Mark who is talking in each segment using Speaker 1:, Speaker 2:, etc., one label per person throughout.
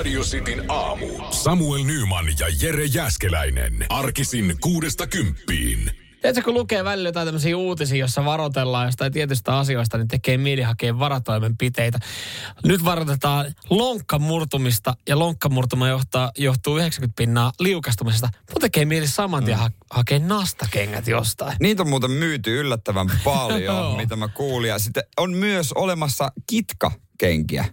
Speaker 1: Radio Cityn aamu. Samuel Nyman ja Jere Jäskeläinen. Arkisin kuudesta kymppiin.
Speaker 2: Tiedätkö, kun lukee välillä jotain tämmöisiä uutisia, jossa varoitellaan jostain tietystä asioista, niin tekee mieli hakea varatoimenpiteitä. Nyt varoitetaan lonkkamurtumista ja lonkkamurtuma johtaa, johtuu 90 pinnaa liukastumisesta. Mun tekee mieli saman tien ha- hakea nastakengät jostain.
Speaker 3: Niitä on muuten myyty yllättävän paljon, mitä mä kuulin. Ja sitten on myös olemassa kitkakenkiä.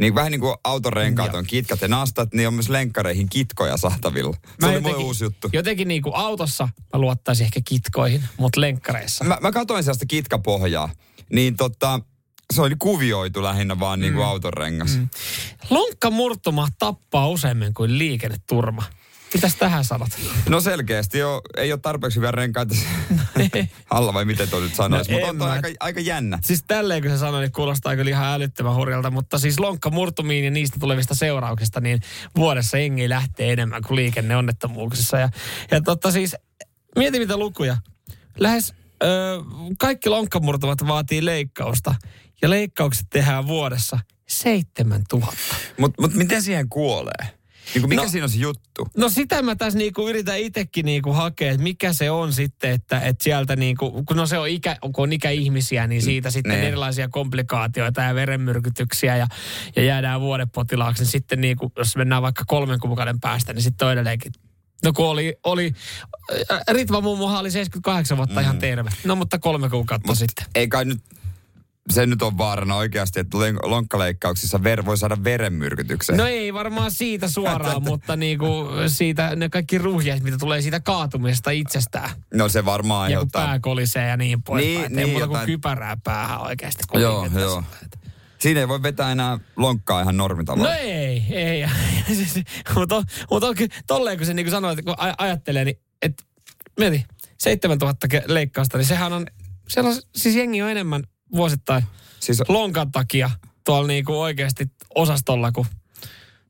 Speaker 3: Niin vähän niin kuin autorenkaat on kitkat ja nastat, niin on myös lenkkareihin kitkoja saatavilla. Se oli mulle uusi juttu.
Speaker 2: Jotenkin niin kuin autossa mä luottaisin ehkä kitkoihin, mutta lenkkareissa.
Speaker 3: Mä, mä katsoin sellaista kitkapohjaa, niin tota, se oli kuvioitu lähinnä vaan niin kuin autonrengas. Mm.
Speaker 2: Lonkkamurtuma tappaa useammin kuin liikenneturma. Mitäs tähän sanot?
Speaker 3: No selkeästi jo, ei ole tarpeeksi hyviä renkaita alla vai miten toi nyt sanoisi,
Speaker 2: No
Speaker 3: mutta on toi aika, aika jännä.
Speaker 2: Siis tälleen kun se sanoi, niin kuulostaa kyllä ihan älyttömän hurjalta, mutta siis lonkkamurtumiin ja niistä tulevista seurauksista, niin vuodessa jengi lähtee enemmän kuin liikenneonnettomuuksissa. Ja, ja totta siis, mieti mitä lukuja. Lähes ö, kaikki lonkkamurtumat vaatii leikkausta ja leikkaukset tehdään vuodessa 7000.
Speaker 3: Mutta mut miten siihen kuolee? Niin mikä
Speaker 2: No-
Speaker 3: siinä on se juttu?
Speaker 2: No sitä mä tässä niinku yritän itsekin niinku hakea, että mikä se on sitten, että, että sieltä niinku, kun no se on, ikä, kun on ikäihmisiä, niin siitä sitten
Speaker 3: Ne.
Speaker 2: erilaisia komplikaatioita ja verenmyrkytyksiä ja, ja jäädään vuodepotilaaksi, niin sitten niinku, jos mennään vaikka kolmen kuukauden päästä, niin sitten on edelleenkin No kun oli, oli äh, Ritva mummohan oli 78 vuotta mm. ihan terve. No mutta kolme kuukautta
Speaker 3: Mut
Speaker 2: sitten.
Speaker 3: Ei kai nyt, se nyt on vaarana oikeasti, että lonkkaleikkauksissa ver, voi saada verenmyrkytyksen.
Speaker 2: No ei varmaan siitä suoraan, mutta niinku siitä ne kaikki ruhjeet, mitä tulee siitä kaatumisesta itsestään.
Speaker 3: no se varmaan
Speaker 2: Ja
Speaker 3: aiheuttaa.
Speaker 2: pää kolisee ja niin poispäin.
Speaker 3: Niin,
Speaker 2: Niin, ei
Speaker 3: niin,
Speaker 2: muuta kuin
Speaker 3: jotain-
Speaker 2: kypärää päähän oikeasti. kun
Speaker 3: Joo, joo. Siinä ei voi vetää enää lonkkaa ihan normitavalla.
Speaker 2: No ei, ei. mutta mutta on tolleen kun se niin kuin sanoi, että kun aj- ajattelee, niin että mieti, 7000 ke- leikkausta, niin sehän on, siellä on, siis jengi on enemmän vuosittain
Speaker 3: Siis
Speaker 2: lonkan takia tuolla niin kuin oikeasti osastolla kuin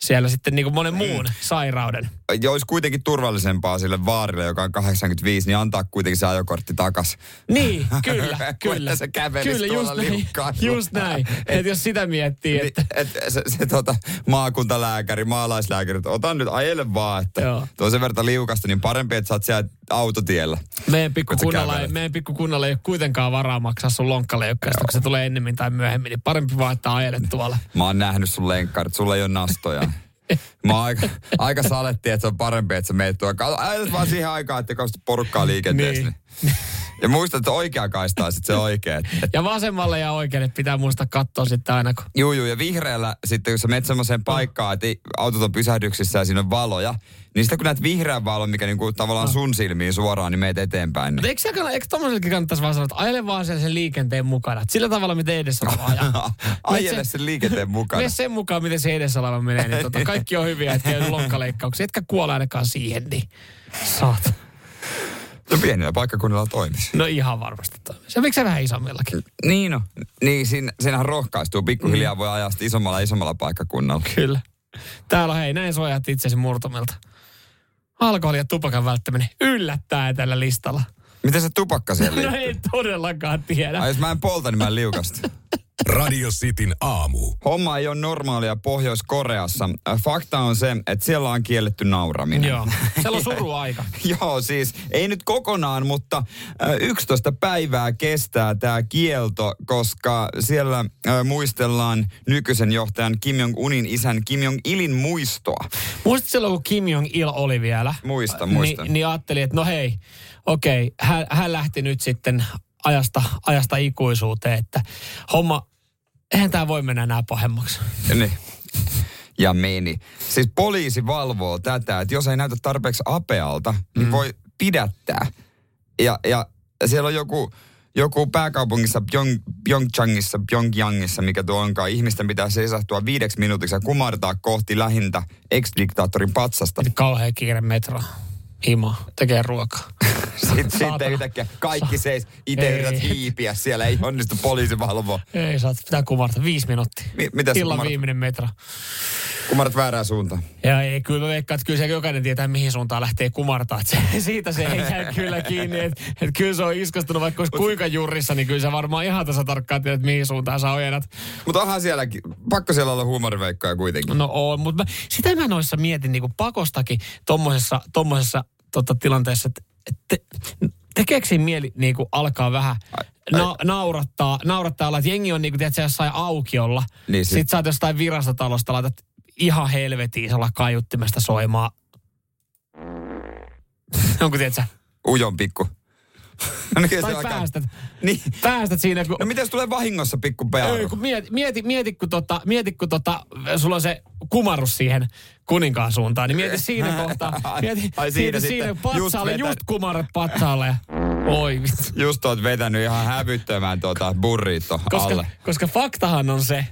Speaker 2: siellä sitten niin kuin monen muun sairauden.
Speaker 3: Ja olisi kuitenkin turvallisempaa sille vaarille, joka on 85, niin antaa kuitenkin se ajokortti takas.
Speaker 2: Niin, kyllä, kyllä.
Speaker 3: se kävelisi
Speaker 2: Kyllä, just näin,
Speaker 3: liukkaalla.
Speaker 2: just näin. Että jos sitä miettii,
Speaker 3: Niin,
Speaker 2: että
Speaker 3: et, se, se tota, maakuntalääkäri, maalaislääkäri, että otan nyt ajele vaan, että
Speaker 2: Joo.
Speaker 3: tuo sen verran liukasta, niin parempi, että sä oot siellä autotiellä.
Speaker 2: Meidän pikkukunnalla, ei, meidän pikkukunnalla ei ole kuitenkaan varaa maksaa sun lonkkaleikkausta, kun se tulee ennemmin tai myöhemmin. Niin parempi vaan, että ajelet tuolla.
Speaker 3: Mä oon nähnyt sun lenkkarit, sulla ei ole nastoja. Mä oon aika, aika saletti, että se on parempi, että sä meet. Kato, Ajelet vaan siihen aikaan, että kausta porukkaa liikenteessä.
Speaker 2: Niin.
Speaker 3: Niin. Ja muista, että oikea kaistaa sitten se oikea.
Speaker 2: Ja vasemmalle ja oikealle pitää muistaa katsoa sitten aina, kun...
Speaker 3: juu, juu, ja vihreällä sitten, kun sä menet semmoiseen paikkaan, että autot on pysähdyksissä ja siinä on valoja, niin sitten kun näet vihreän valon, mikä niinku tavallaan sun silmiin suoraan, niin meet eteenpäin. Niin.
Speaker 2: eikö, kannata- eikö tommosellekin kannattaisi vaan sanoa, että ajele vaan siellä sen liikenteen mukana. Sillä tavalla, miten edessä oleva ajaa.
Speaker 3: Ajele sen liikenteen mukana.
Speaker 2: Mene sen mukaan, miten se edessä oleva menee. Niin tota, kaikki on hyviä, että ei ole lonkkaleikkauksia. Etkä kuole ainakaan siihen, niin saat.
Speaker 3: No pienillä paikkakunnilla toimisi.
Speaker 2: No ihan varmasti toimisi. Ja miksei vähän isommillakin?
Speaker 3: Niin no. Niin, siinä, siinähän rohkaistuu. Pikkuhiljaa voi ajaa isommalla isommalla paikkakunnalla.
Speaker 2: Kyllä. Täällä on hei, näin suojat itsesi murtumilta. Alkoholi ja tupakan välttäminen yllättää tällä listalla.
Speaker 3: Miten se tupakka siellä
Speaker 2: No
Speaker 3: liittyy?
Speaker 2: ei todellakaan tiedä.
Speaker 3: Ai jos mä en polta, niin mä en liukasta.
Speaker 1: Radio Cityn aamu.
Speaker 3: Homma ei ole normaalia Pohjois-Koreassa. Äh, Fakta on se, että siellä on kielletty nauraminen.
Speaker 2: Joo. Siellä on suruaika.
Speaker 3: Joo, siis ei nyt kokonaan, mutta äh, 11 päivää kestää tämä kielto, koska siellä äh, muistellaan nykyisen johtajan Kim Jong-unin isän Kim Jong-ilin muistoa.
Speaker 2: Muistat silloin, kun Kim Jong-il oli vielä?
Speaker 3: Muistan, muistan.
Speaker 2: Niin, niin ajattelin, että no hei, okei, hän, hän lähti nyt sitten ajasta, ajasta ikuisuuteen, että homma, eihän tämä voi mennä enää pahemmaksi.
Speaker 3: Niin. Ja meni. Siis poliisi valvoo tätä, että jos ei näytä tarpeeksi apealta, niin voi pidättää. Ja, ja siellä on joku, joku pääkaupungissa, Pyong, Pyeongchangissa, Pyongyangissa, mikä tuo onkaan, ihmisten pitää seisahtua viideksi minuutiksi ja kumartaa kohti lähintä ex-diktaattorin patsasta.
Speaker 2: Kauhea kiire metro. Himo, tekee ruokaa.
Speaker 3: Sitten, sitten yhtäkkiä kaikki seis, itse yrität hiipiä siellä, ei onnistu poliisi valvoa.
Speaker 2: Ei, saat pitää kumarta. Viisi minuuttia.
Speaker 3: Mi- mitä
Speaker 2: Illan
Speaker 3: kumartat?
Speaker 2: viimeinen metro.
Speaker 3: Kumarat väärään suuntaan.
Speaker 2: Ja ei, kyllä mä veikkaan, että kyllä se jokainen tietää, mihin suuntaan lähtee kumartaa. Se, siitä se ei jää kyllä kiinni. Että et kyllä se on iskostunut, vaikka olisi kuinka jurissa, niin kyllä se varmaan ihan tasa tarkkaan tiedät, mihin suuntaan sä ojennat.
Speaker 3: Mutta onhan sielläkin, pakko siellä olla huumoriveikkoja kuitenkin.
Speaker 2: No on, mutta mä, sitä mä noissa mietin niin kuin pakostakin tommosessa, tommosessa tota, tilanteessa, että, että tekeekö mieli niin kuin alkaa vähän na, naurattaa, naurattaa olla, että jengi on niin kuin, tiedätkö, jossain aukiolla.
Speaker 3: Niin sit-
Speaker 2: Sitten sä oot jostain virastotalosta, laitat ihan helvetiin isolla kaiuttimesta soimaan. Onko tiedätkö,
Speaker 3: Ujon pikku. no, kyllä
Speaker 2: tai päästät,
Speaker 3: Niin.
Speaker 2: päästät siinä, kun...
Speaker 3: No miten tulee vahingossa pikku?
Speaker 2: Ei, kun mieti, mieti, mieti, kun, tota, mieti, kun tota, sulla on se kumarus siihen kuninkaan suuntaan, niin mieti siinä kohtaa. Mieti,
Speaker 3: Ai siinä
Speaker 2: mieti siinä
Speaker 3: sitten, just
Speaker 2: patsaalle, just,
Speaker 3: vetän.
Speaker 2: kumarat patsaalle. Oi.
Speaker 3: Just oot vetänyt ihan hävyttömään tuota burrito
Speaker 2: Koska,
Speaker 3: alle.
Speaker 2: koska faktahan on se,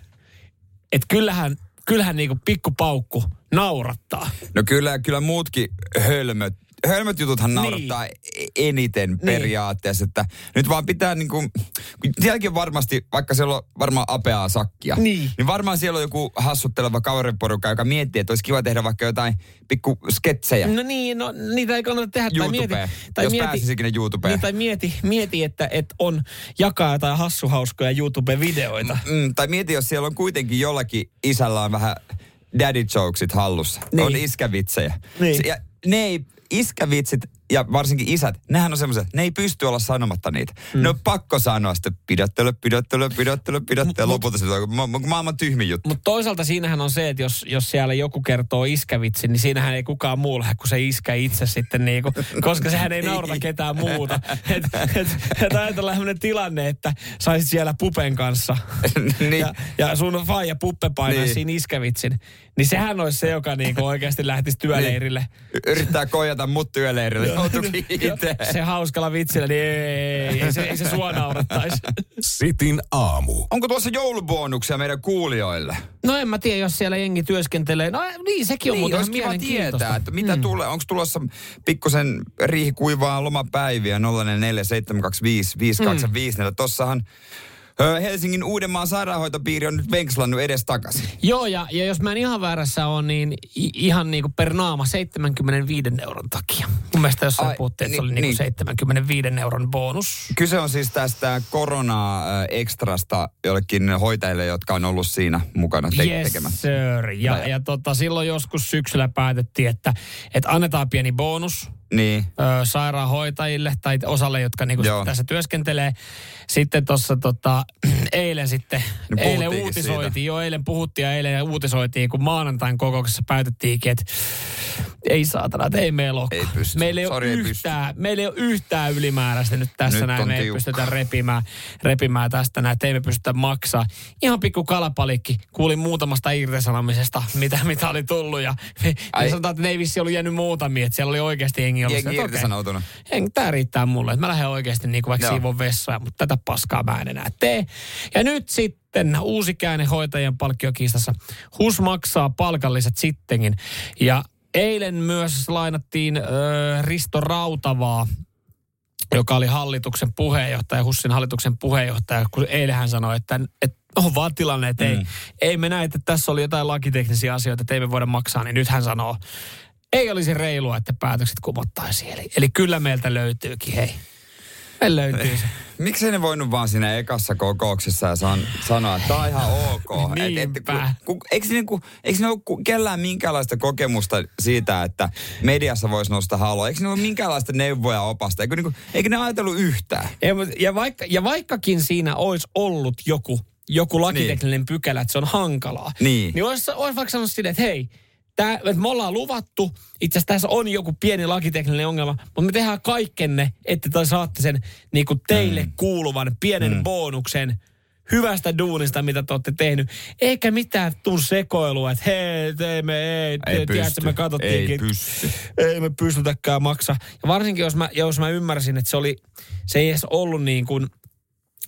Speaker 2: että kyllähän, kyllähän niinku pikkupaukku naurattaa.
Speaker 3: No kyllä, kyllä muutkin hölmöt, hölmöt jututhan
Speaker 2: Niin.
Speaker 3: naurattaa e- eniten periaatteessa. Että nyt vaan pitää niinku, kun sielläkin varmasti, vaikka siellä on varmaan apeaa sakkia,
Speaker 2: Niin.
Speaker 3: niin varmaan siellä on joku hassutteleva kaveriporukka, joka miettii, että olisi kiva tehdä vaikka jotain pikku sketsejä.
Speaker 2: No niin, no niitä ei kannata tehdä. Tai mieti,
Speaker 3: YouTubeen,
Speaker 2: tai
Speaker 3: jos
Speaker 2: mieti,
Speaker 3: pääsisikin YouTubeen.
Speaker 2: Niin, tai mieti, mieti että, että on jakaa jotain hassuhauskoja YouTube-videoita.
Speaker 3: Mm, tai mieti, jos siellä on kuitenkin jollakin isällä on vähän daddy jokesit hallussa.
Speaker 2: Niin.
Speaker 3: On iskävitsejä.
Speaker 2: Niin.
Speaker 3: Se- Ja ne ei, iskävitsit ja varsinkin isät, nehän on semmoiset, ne ei pysty olla sanomatta niitä. Mm. Ne on pakko sanoa sitten pidättely, pidättely, pidättely, pidättely. Ja lopulta se on ma- ma- maailman tyhmin juttu.
Speaker 2: Mutta toisaalta siinähän on se, että jos, jos siellä joku kertoo iskävitsi, niin siinähän ei kukaan muu lähde kuin se iskä itse sitten, niinku, koska sehän ei naurata ketään muuta. Et, et, et ajatellaan sellainen tilanne, että saisit siellä pupen kanssa
Speaker 3: niin.
Speaker 2: ja, ja sun faija puppe painaa
Speaker 3: Niin.
Speaker 2: siinä iskävitsin, niin sehän olisi se, joka niinku oikeasti lähtisi työleirille.
Speaker 3: Y- Yrittää koijata mut työleirille. Joutuukin itse.
Speaker 2: Se hauskalla vitsillä, niin ei, ei, se, ei se sua naurattaisi.
Speaker 1: Sitin aamu.
Speaker 3: Onko tuossa joulubonuksia meidän kuulijoille?
Speaker 2: No en mä tiedä, jos siellä jengi työskentelee. No niin, sekin on
Speaker 3: niin,
Speaker 2: muuten
Speaker 3: kiva tietää, että mitä mm. tulee. Onko tulossa pikkusen riihikuivaa lomapäiviä 0447255254. Mm. Tossahan Helsingin Uudenmaan sairaanhoitopiiri on nyt venkslannut edes takaisin.
Speaker 2: Joo, ja, ja jos mä en ihan väärässä ole, niin i, ihan niin kuin per naama 75 euron takia. Mun mielestä jossain
Speaker 3: Ai,
Speaker 2: puhuttiin, että se
Speaker 3: niin,
Speaker 2: oli niin kuin
Speaker 3: niin.
Speaker 2: 75 euron bonus.
Speaker 3: Kyse on siis tästä korona-ekstrasta jollekin hoitajille, jotka on ollut siinä mukana te-
Speaker 2: yes,
Speaker 3: tekemässä.
Speaker 2: sir. Ja,
Speaker 3: Näin.
Speaker 2: ja tota, silloin joskus syksyllä päätettiin, että, että annetaan pieni bonus
Speaker 3: Niin.
Speaker 2: ö, sairaanhoitajille tai osalle, jotka niinku tässä työskentelee. Sitten tuossa tota, eilen sitten,
Speaker 3: No
Speaker 2: eilen uutisoitiin,
Speaker 3: siitä.
Speaker 2: joo eilen puhuttiin ja eilen uutisoitiin, kun maanantain kokouksessa päätettiinkin, että ei saatana, että ei meillä ole.
Speaker 3: Ei pysty.
Speaker 2: Meillä ei, ole
Speaker 3: Sori, ei
Speaker 2: yhtään, meillä ei ole yhtään ylimääräistä nyt tässä
Speaker 3: Nyt
Speaker 2: näin. Me ei
Speaker 3: tiukka.
Speaker 2: pystytä repimään, repimään tästä näin, että ei me pystytä maksaa. Ihan pikku kalapalikki. Kuulin muutamasta irtisanomisesta, mitä, mitä oli tullut. Ja, ja sanotaan, että ne ei vissi ollut jäänyt muutamia, että siellä oli oikeasti jengi ollut.
Speaker 3: Jengi irtisanoutunut.
Speaker 2: en, tää riittää mulle. Että mä lähden oikeasti niin kuin vaikka
Speaker 3: Joo.
Speaker 2: siivon vessoja, mutta tätä paskaa mä en enää tee. Ja nyt sitten uusi käänne hoitajien palkkiokiistassa. HUS maksaa palkalliset sittenkin. Ja eilen myös lainattiin ö, Risto Rautavaa, joka oli hallituksen puheenjohtaja, HUSin hallituksen puheenjohtaja, kun eilen hän sanoi, että, että on vaan tilanne, että ei,
Speaker 3: Mm.
Speaker 2: ei me näe, että tässä oli jotain lakiteknisiä asioita, että ei me voida maksaa, niin nyt hän sanoo, ei olisi reilua, että päätökset kumottaisiin. Eli, eli kyllä meiltä löytyykin, hei. Meillä löytyy se.
Speaker 3: Miksei ne voinut vaan siinä ekassa kokouksessa ja san, sanoa, että tämä on ihan ok.
Speaker 2: Niinpä.
Speaker 3: ku, ku, eikö, niinku, eikö ne ole kellään minkäänlaista kokemusta siitä, että mediassa voisi nostaa haloa? Eikö ne ole minkäänlaista neuvoja ja opasta? Eikö, niinku, eikö ne ajatellut yhtään?
Speaker 2: Ja, ja, vaikka, ja vaikkakin siinä olisi ollut joku, joku lakitekninen pykälä, että se on hankalaa,
Speaker 3: Niin.
Speaker 2: niin olisi, olisi vaikka sanonut silleen, että hei, tää, me ollaan luvattu, itse asiassa tässä on joku pieni lakitekninen ongelma, mutta me tehdään kaikkenne, että te saatte sen niin kuin teille mm. kuuluvan pienen mm. bonuksen hyvästä duunista, mitä te olette tehnyt. Eikä mitään tuu sekoilua, että hei, teemme, ei,
Speaker 3: Ei
Speaker 2: ei tiedätkö, me katsottiinkin.
Speaker 3: Ei pysty.
Speaker 2: Ei me pystytäkään maksaa. Ja varsinkin, jos mä, jos mä ymmärsin, että se oli, se ei edes ollut niin kuin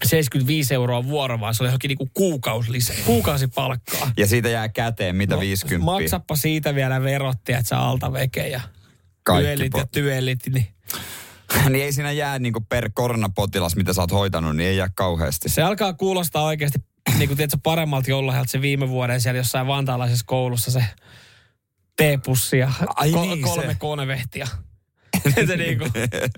Speaker 2: 75 euroa vuoro, vaan se oli johonkin niin kuin kuukausi lisä, kuukausipalkkaa.
Speaker 3: Ja siitä jää käteen mitä 50.
Speaker 2: Maksappa siitä vielä verotti, että sä alta veke ja
Speaker 3: Kaikki
Speaker 2: työllit ja
Speaker 3: po-
Speaker 2: työllit. Niin
Speaker 3: niin ei siinä jää niinku per koronapotilas, mitä sä oot hoitanut, niin ei jää kauheasti.
Speaker 2: se alkaa kuulostaa oikeasti niin kuin tiedätkö, paremmalta joululahjalta se viime vuoden siellä jossain vantaalaisessa koulussa se teepussi ja
Speaker 3: Ai
Speaker 2: ko-
Speaker 3: niin,
Speaker 2: kolme
Speaker 3: se.
Speaker 2: konevehtiä. Se niinku,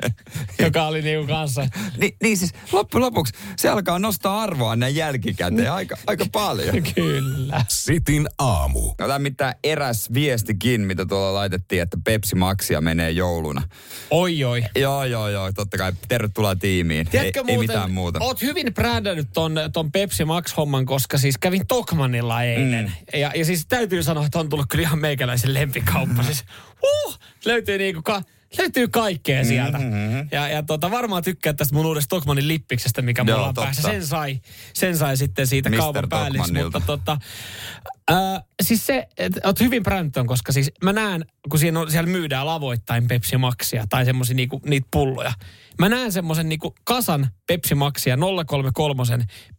Speaker 2: joka oli niinku kanssa.
Speaker 3: Ni, niin siis loppujen lopuksi se alkaa nostaa arvoa näin jälkikäteen aika, aika paljon.
Speaker 2: Kyllä.
Speaker 1: Sitin aamu.
Speaker 3: No tämä mitään eräs viestikin, mitä tuolla laitettiin, että Pepsi Maxia menee jouluna.
Speaker 2: Oi oi.
Speaker 3: Joo, joo, joo, totta kai. Tervetuloa tiimiin.
Speaker 2: Tiedätkö
Speaker 3: ei,
Speaker 2: muuten,
Speaker 3: ei mitään muuta.
Speaker 2: Oot hyvin brändännyt ton, ton Pepsi Max-homman, koska siis kävin Tokmanilla eilen. Mm. Ja, ja siis täytyy sanoa, että on tullut kyllä ihan meikäläisen lempikauppa.
Speaker 3: Mm.
Speaker 2: Siis, uh, löytyy niinku ka, löytyy kaikkea sieltä. Mm-hmm. Ja, ja tota, varmaan tykkää tästä mun uudesta Tokmanin lippiksestä, mikä
Speaker 3: Joo,
Speaker 2: mulla on
Speaker 3: totta.
Speaker 2: päässä. Sen sai, sen sai sitten siitä
Speaker 3: Mr.
Speaker 2: kaupan päälliks.
Speaker 3: Tokmannilta.
Speaker 2: Mutta tota, ää, siis se, että oot hyvin brändön, koska siis mä näen, kun siinä on, siellä myydään lavoittain Pepsi Maxia tai semmoisia niinku, niitä pulloja. Mä näen semmoisen niinku kasan Pepsi Maxia 033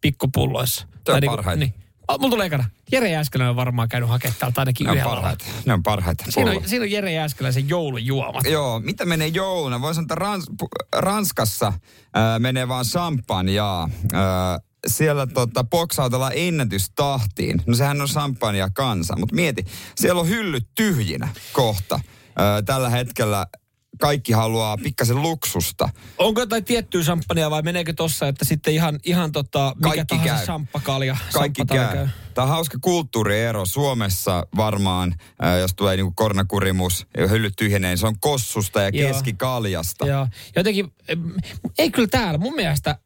Speaker 2: pikkupulloissa.
Speaker 3: Se on
Speaker 2: niinku,
Speaker 3: parhaita.
Speaker 2: niin. Oh, mulla tulee ekana. Jere Jääskeläinen on varmaan käynyt hakemaan täältä ainakin
Speaker 3: Ne on parhaita. Ne on parhaita.
Speaker 2: Siinä on, siinä on Jere Jääskeläisen joulujuomat.
Speaker 3: Joo, mitä menee jouluna? Voisi sanoa, että Rans, Ranskassa ää, menee vaan champagnea. Ää, siellä tota, boksautellaan ennätystahtiin. No sehän on champagnea kansa, mutta mieti, siellä on hyllyt tyhjinä kohta. Ää, tällä hetkellä kaikki haluaa pikkasen luksusta.
Speaker 2: Onko jotain tiettyä champagnea vai meneekö tossa, että sitten ihan, ihan tota, mikä
Speaker 3: Kaikki
Speaker 2: tahansa
Speaker 3: käy.
Speaker 2: champpakalja?
Speaker 3: Kaikki
Speaker 2: champpatalja
Speaker 3: käy. Tämä on hauska kulttuuriero. Suomessa varmaan, ää, jos tulee niinku koronakurimus ja hyllyt tyhjenee, niin se on kossusta ja
Speaker 2: Joo.
Speaker 3: keskikaljasta.
Speaker 2: Joo. Jotenkin, ei kyllä täällä. Mun mielestä,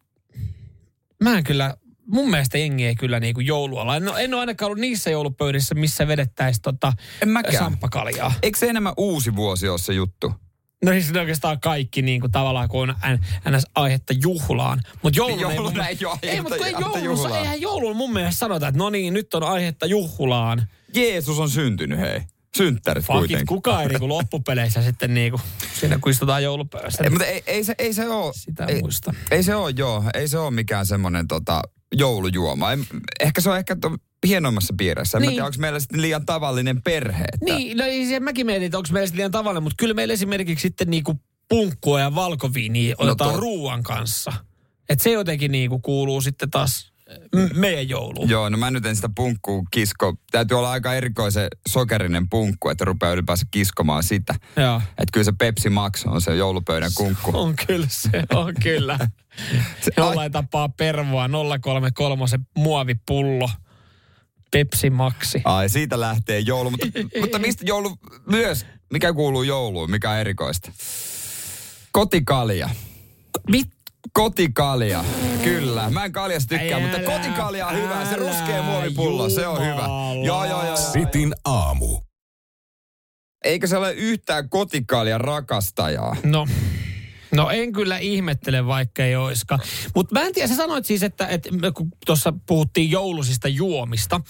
Speaker 2: mä en kyllä, mun mielestä jengi ei kyllä niinku joulualla. En, ole- en ole ainakaan ollut niissä joulupöydissä, missä vedettäisiin tota
Speaker 3: En mäkään.
Speaker 2: samppakaljaa.
Speaker 3: Eikö se enemmän uusi vuosi ole se juttu?
Speaker 2: No siis oikeastaan kaikki niin kuin tavallaan, kun on ns. aihetta juhlaan. Mutta joulun ei,
Speaker 3: Jouluna
Speaker 2: mun,
Speaker 3: ei ole
Speaker 2: ei, mutta ei
Speaker 3: aihetta
Speaker 2: joulussa,
Speaker 3: juhlaan.
Speaker 2: eihän joulun mun mielestä sanota, että no niin, nyt on aihetta juhlaan.
Speaker 3: Jeesus on syntynyt, hei. Synttärit
Speaker 2: Fakit,
Speaker 3: kuitenkin.
Speaker 2: kukaan ei niinku loppupeleissä sitten niinku, siinä kun istutaan joulupöydässä.
Speaker 3: Ei, mutta ei, ei, se, ei se ole.
Speaker 2: Sitä
Speaker 3: ei,
Speaker 2: muista.
Speaker 3: Ei se ole, joo. Ei se ole mikään semmoinen tota, joulujuoma. Ei, ehkä se on ehkä to, hienoimmassa piirissä. En
Speaker 2: Niin.
Speaker 3: niin. tiedä, onko meillä sitten liian tavallinen perhe. Että,
Speaker 2: Niin, no ei se, mäkin mietin, että onko meillä sitten liian tavallinen, mutta kyllä meillä esimerkiksi sitten niinku punkkua ja valkoviiniä otetaan
Speaker 3: to-
Speaker 2: ruuan kanssa. Että se jotenkin niinku kuuluu sitten taas m- meidän jouluun.
Speaker 3: Joo, no mä nyt en sitä punkkuu kisko. Täytyy olla aika erikoisen sokerinen punkku, että rupeaa ylipäänsä kiskomaan sitä.
Speaker 2: Joo.
Speaker 3: Että kyllä se Pepsi Max on se joulupöydän kunkku.
Speaker 2: On kyllä, se on kyllä. Jollain tapaa pervoa 033 se muovipullo. Pepsi Maxi.
Speaker 3: Ai, siitä lähtee joulu. Mutta, mutta mistä joulu myös, mikä kuuluu jouluun, mikä on erikoista? Kotikalja.
Speaker 2: Mit?
Speaker 3: Kotikalja, kyllä. Mä en kaljasta tykkää,
Speaker 2: Älä,
Speaker 3: mutta kotikalja on hyvä. Se
Speaker 2: älä,
Speaker 3: ruskea muovipullo, se on hyvä. Joo, joo, joo.
Speaker 1: Sitin aamu.
Speaker 3: Eikö se ole yhtään kotikaljan rakastajaa?
Speaker 2: No, no en kyllä ihmettele, vaikka ei oiskaan. Mutta mä en tiedä, sä sanoit siis, että, että kun tuossa puhuttiin joulusista juomista,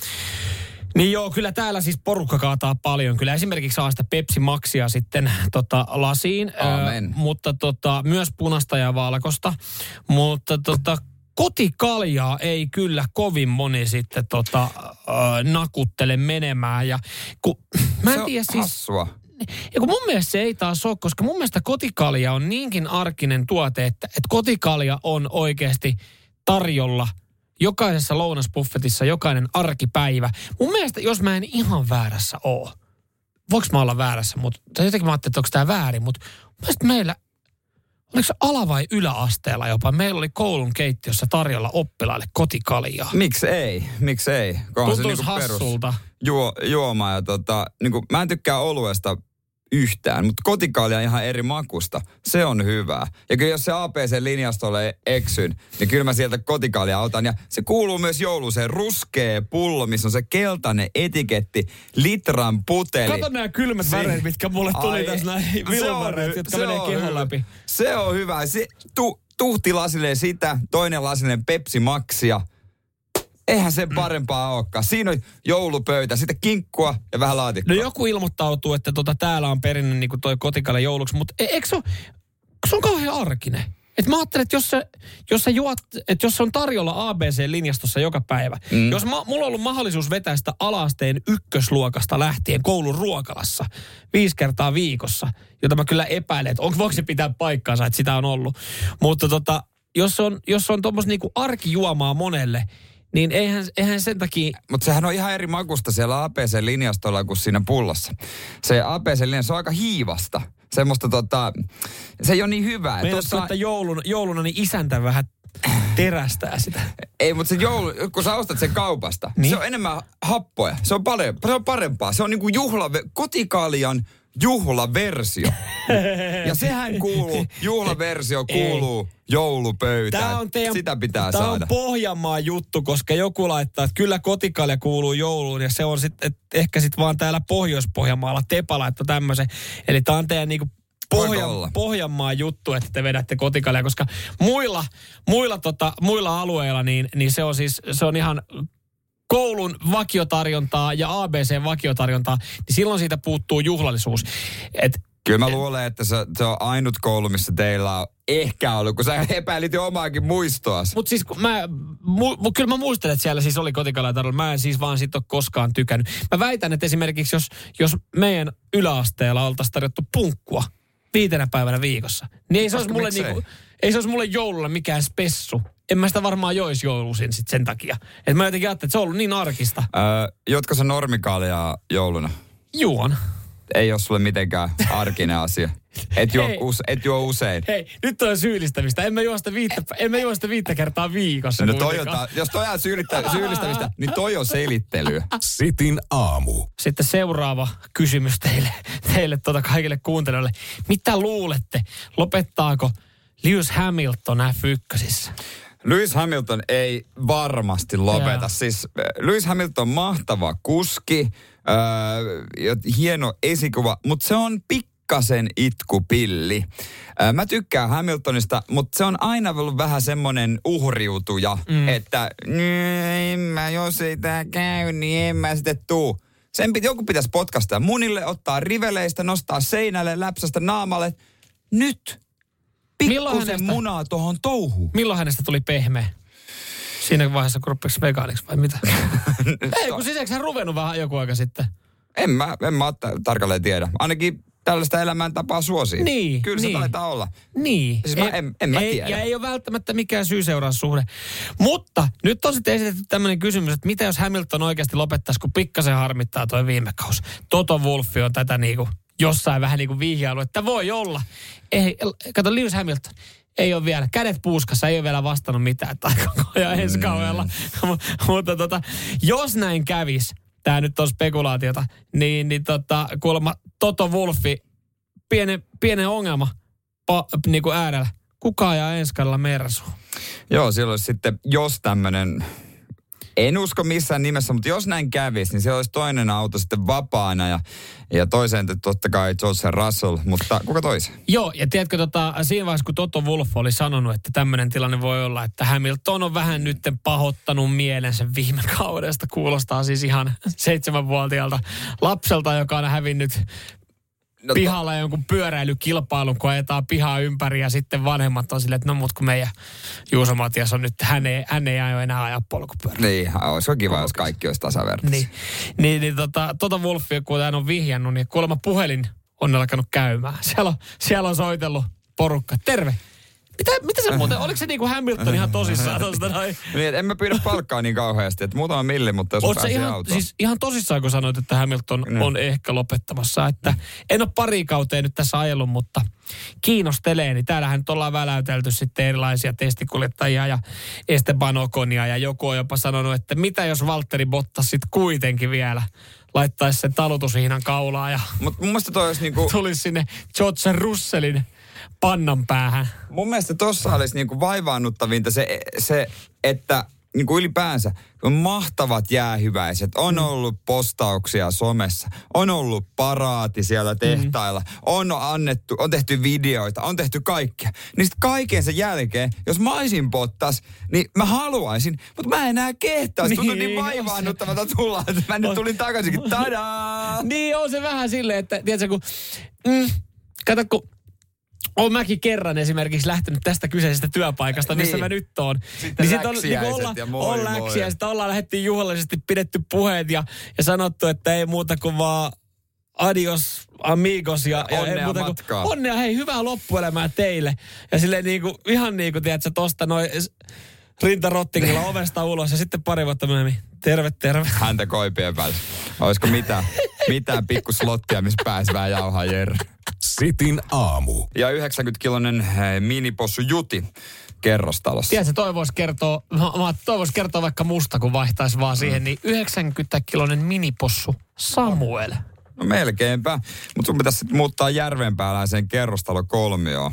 Speaker 2: niin joo, kyllä täällä siis porukka kaataa paljon. Kyllä esimerkiksi saa sitä Pepsi Maxia sitten tota, lasiin,
Speaker 3: Amen.
Speaker 2: Ö, mutta tota, myös punasta ja valkosta. Mutta tota, kotikaljaa ei kyllä kovin moni sitten tota, ö, nakuttele menemään. Ja kun, mä en
Speaker 3: se on
Speaker 2: tiedä siis...
Speaker 3: hassua.
Speaker 2: Ja kun mun mielestä se ei taas ole, koska mun mielestä kotikalja on niinkin arkinen tuote, että, että kotikalja on oikeasti tarjolla jokaisessa lounasbuffetissa jokainen arkipäivä. Mun mielestä, jos mä en ihan väärässä oo, voiko mä olla väärässä, mutta jotenkin mä ajattelin, että onko tämä väärin, mutta mun mielestä meillä, oliko se ala- vai yläasteella jopa, meillä oli koulun keittiössä tarjolla oppilaille kotikaljaa.
Speaker 3: Miksi ei? Miksi ei?
Speaker 2: Tuntuisi
Speaker 3: niinku perus
Speaker 2: hassulta.
Speaker 3: juo, juoma. Ja tota, niinku, mä en tykkää oluesta yhtään, mutta kotikalja on ihan eri makusta. Se on hyvää. Ja kyllä jos se APC-linjastolle eksyn, niin kyllä mä sieltä kotikalja otan. Ja se kuuluu myös jouluun, se ruskea pullo, missä on se keltainen etiketti, litran puteli.
Speaker 2: Kato nämä kylmät
Speaker 3: Si-
Speaker 2: väreet, mitkä mulle tuli
Speaker 3: Ai,
Speaker 2: tässä näin
Speaker 3: se on
Speaker 2: vilmareet,
Speaker 3: hy-
Speaker 2: jotka
Speaker 3: se
Speaker 2: menee
Speaker 3: on
Speaker 2: kehon läpi.
Speaker 3: Se on hyvä. Se, tu, tuhti lasinen sitä, toinen lasinen Pepsi Maxia. Eihän sen parempaa olekaan. Siinä on joulupöytä, sitten kinkkua ja vähän laatikkoa.
Speaker 2: No joku ilmoittautuu, että tota, täällä on perinne niin kuin toi kotikalle jouluksi, mutta e- eikö se ole, se on kauhean arkinen. Et mä ajattelen, että jos, se, jos, sä juot, että jos on tarjolla ABC-linjastossa joka päivä, mm. jos mä, mulla on ollut mahdollisuus vetää sitä alasteen ykkösluokasta lähtien koulun ruokalassa viisi kertaa viikossa, jota mä kyllä epäilen, että onko, voiko se pitää paikkaansa, että sitä on ollut. Mutta tota, jos on, jos on tuommoista niinku arkijuomaa monelle, niin eihän, eihän sen takia...
Speaker 3: Mutta sehän on ihan eri makusta siellä APC-linjastolla kuin siinä pullossa. Se APC-linja, se on aika hiivasta. Semmoista tota, se ei ole niin hyvää.
Speaker 2: Tossa... että joulun, jouluna niin isäntä vähän terästää sitä.
Speaker 3: Ei, mutta se joulu, kun sä ostat sen kaupasta, niin? se on enemmän happoja. Se on, paljon, se on parempaa. Se on niinku juhla, kotikaljan juhlaversio. ja sehän kuuluu, juhlaversio kuuluu Ei. joulupöytään. Tää on teidän, Sitä pitää
Speaker 2: tää
Speaker 3: saada.
Speaker 2: on Pohjanmaa juttu, koska joku laittaa, että kyllä kotikalja kuuluu jouluun ja se on sitten ehkä sitten vaan täällä Pohjois-Pohjanmaalla Tepa laittoi tämmöisen. Eli tää on teidän niinku Pohjan, Pohjanmaan juttu, että te vedätte kotikalja, koska muilla, muilla, tota, muilla alueilla niin, niin se on siis se on ihan koulun vakiotarjontaa ja ABC vakiotarjontaa, niin silloin siitä puuttuu juhlallisuus. Et,
Speaker 3: Kyllä mä luulen, että se, se on ainut koulu, missä teillä on ehkä ollut, kun sä epäilit jo omaakin muistoa.
Speaker 2: Mutta siis mä, mu, kyllä mä muistelen, että siellä siis oli kotikalatarjolla. Mä en siis vaan siitä ole koskaan tykännyt. Mä väitän, että esimerkiksi jos, jos meidän yläasteella oltaisiin tarjottu punkkua viitenä päivänä viikossa, niin ei se, olisi mulle, niinku, ei se olisi mulle joululla mikään spessu en mä sitä varmaan joisi joulusin sit sen takia. Et mä jotenkin ajattelin, että se on ollut niin arkista.
Speaker 3: Öö, jotko sä normikaalia jouluna?
Speaker 2: Juon.
Speaker 3: Ei ole sulle mitenkään arkinen asia. Et juo, us, et juo usein.
Speaker 2: Hei, nyt on syyllistämistä. En mä juo sitä viittä, en mä juo sitä viittä kertaa viikossa.
Speaker 3: No toi on, jos toi on syyllistämistä, niin toi on selittelyä.
Speaker 1: Sitin aamu.
Speaker 2: Sitten seuraava kysymys teille, teille tuota kaikille kuuntelijoille. Mitä luulette, lopettaako Lewis Hamilton F1?
Speaker 3: Lewis Hamilton ei varmasti lopeta. Yeah. Siis äh, Lewis Hamilton on mahtava kuski, äh, hieno esikuva, mutta se on pikkasen itkupilli. Äh, mä tykkään Hamiltonista, mutta se on aina ollut vähän semmoinen uhriutuja, mm. että en mä, jos ei tää käy, niin en mä sitten tuu. Sen piti, joku pitäisi potkasta munille, ottaa riveleistä, nostaa seinälle, läpsästä naamalle. Nyt pikkusen munaa tuohon touhuun.
Speaker 2: Milloin hänestä tuli pehmeä? Siinä vaiheessa, kun rupesi vegaaniksi vai mitä? Ei, kun siis hän ruvennut vähän joku aika sitten?
Speaker 3: En mä, en mä tarkalleen tiedä. Ainakin tällaista elämäntapaa suosii.
Speaker 2: Niin.
Speaker 3: Kyllä
Speaker 2: niin.
Speaker 3: se taitaa olla.
Speaker 2: Niin.
Speaker 3: Siis mä en, en mä
Speaker 2: ei,
Speaker 3: tiedä.
Speaker 2: Ja ei ole välttämättä mikään syy-seuraussuhde. Mutta nyt on sitten esitetty tämmöinen kysymys, että mitä jos Hamilton oikeasti lopettaisi, kun pikkasen harmittaa toi viime kaus. Toto Wolffi on tätä niinku jossain vähän niin kuin vihjailu, että voi olla. Ei, kato, Lewis Hamilton, ei ole vielä, kädet puuskassa, ei ole vielä vastannut mitään ja ensi mm. kaudella. Mutta tota, jos näin kävis, tämä nyt on spekulaatiota, niin, niin tota, kuulemma Toto Wolfi, pienen, pienen ongelma pa, niin kuin äärellä. Kuka ajaa ensi kaudella Mersu?
Speaker 3: Joo, silloin sitten, jos tämmöinen en usko missään nimessä, mutta jos näin kävisi, niin se olisi toinen auto sitten vapaana ja, ja toiseen totta kai George Russell, mutta kuka toisi?
Speaker 2: Joo, ja tiedätkö, tota, siinä vaiheessa kun Toto Wolff oli sanonut, että tämmöinen tilanne voi olla, että Hamilton on vähän nyt pahoittanut mielensä viime kaudesta. Kuulostaa siis ihan seitsemänvuotiaalta lapselta, joka on hävinnyt no, pihalla to... jonkun pyöräilykilpailun, kun ajetaan pihaa ympäri ja sitten vanhemmat on silleen, että no mut kun meidän Juuso Matias on nyt, hän ei, hän ei aio enää ajaa polkupyörää.
Speaker 3: Niin, olisi kiva, jos kaikki olisi tasavertaisia.
Speaker 2: Niin, niin, niin tota, tota Wolfia, kun hän on vihjannut, niin kuulemma puhelin on alkanut käymään. Siellä on, siellä on soitellut porukka. Terve, mitä, mitä se muuten, oliko se niin kuin Hamilton ihan tosissaan tosta noin?
Speaker 3: niin, en mä pyydä palkkaa niin kauheasti, että muutama milli, mutta jos Oot
Speaker 2: ihan,
Speaker 3: autoon.
Speaker 2: siis ihan tosissaan, kun sanoit, että Hamilton mm. on ehkä lopettamassa. Että en ole pari kauteen nyt tässä ajellut, mutta kiinnostelee. Niin täällähän nyt ollaan väläytelty sitten erilaisia testikuljettajia ja Esteban Okonia. Ja joku on jopa sanonut, että mitä jos Valtteri Bottas sitten kuitenkin vielä laittaisi sen talutushiinan kaulaa ja
Speaker 3: Mut mun mielestä toi olisi niinku...
Speaker 2: tulisi sinne George Russellin pannan päähän.
Speaker 3: Mun mielestä tossa olisi niinku vaivaannuttavinta se, se että niinku ylipäänsä on mahtavat jäähyväiset. On mm. ollut postauksia somessa. On ollut paraati siellä mm. tehtailla. Mm. On annettu, on tehty videoita, on tehty kaikkea. Niin sit kaiken sen jälkeen, jos mä olisin pottas, niin mä haluaisin, mutta mä en enää kehtaisi. Niin, Tuntuu niin vaivaannuttavalta tulla, että mä nyt tulin takaisinkin. Tadaa!
Speaker 2: niin on se vähän silleen, että tiedätkö, kun... Mm, kato, kun olen mäkin kerran esimerkiksi lähtenyt tästä kyseisestä työpaikasta, missä niin. mä nyt oon.
Speaker 3: Sitten niin sit on, niin olla, ja moi,
Speaker 2: on ollaan lähettiin juhlallisesti pidetty puheet ja, ja sanottu, että ei muuta kuin vaan adios amigos ja,
Speaker 3: ja onnea muuta
Speaker 2: matkaa. onnea, hei, hyvää loppuelämää teille. Ja silleen niin kuin, ihan niin kuin, tiedätkö, tosta noin rintarottingilla ovesta ulos ja sitten pari vuotta myöhemmin, terve, terve.
Speaker 3: Häntä koipien päällä. Olisiko mitään, mitään pikkuslottia, missä pääsi vähän jauhaa Jerry.
Speaker 1: Sitin aamu.
Speaker 3: Ja 90-kilonen eh, minipossu Juti kerrostalossa.
Speaker 2: Tiedätkö, toi voisi kertoa, mä, mä- toi vois kertoa vaikka musta, kun vaihtaisi vaan siihen, niin 90-kilonen minipossu Samuel.
Speaker 3: No melkeinpä. Mutta sun pitäisi sitten muuttaa järvenpääläiseen kerrostalo kolmioon.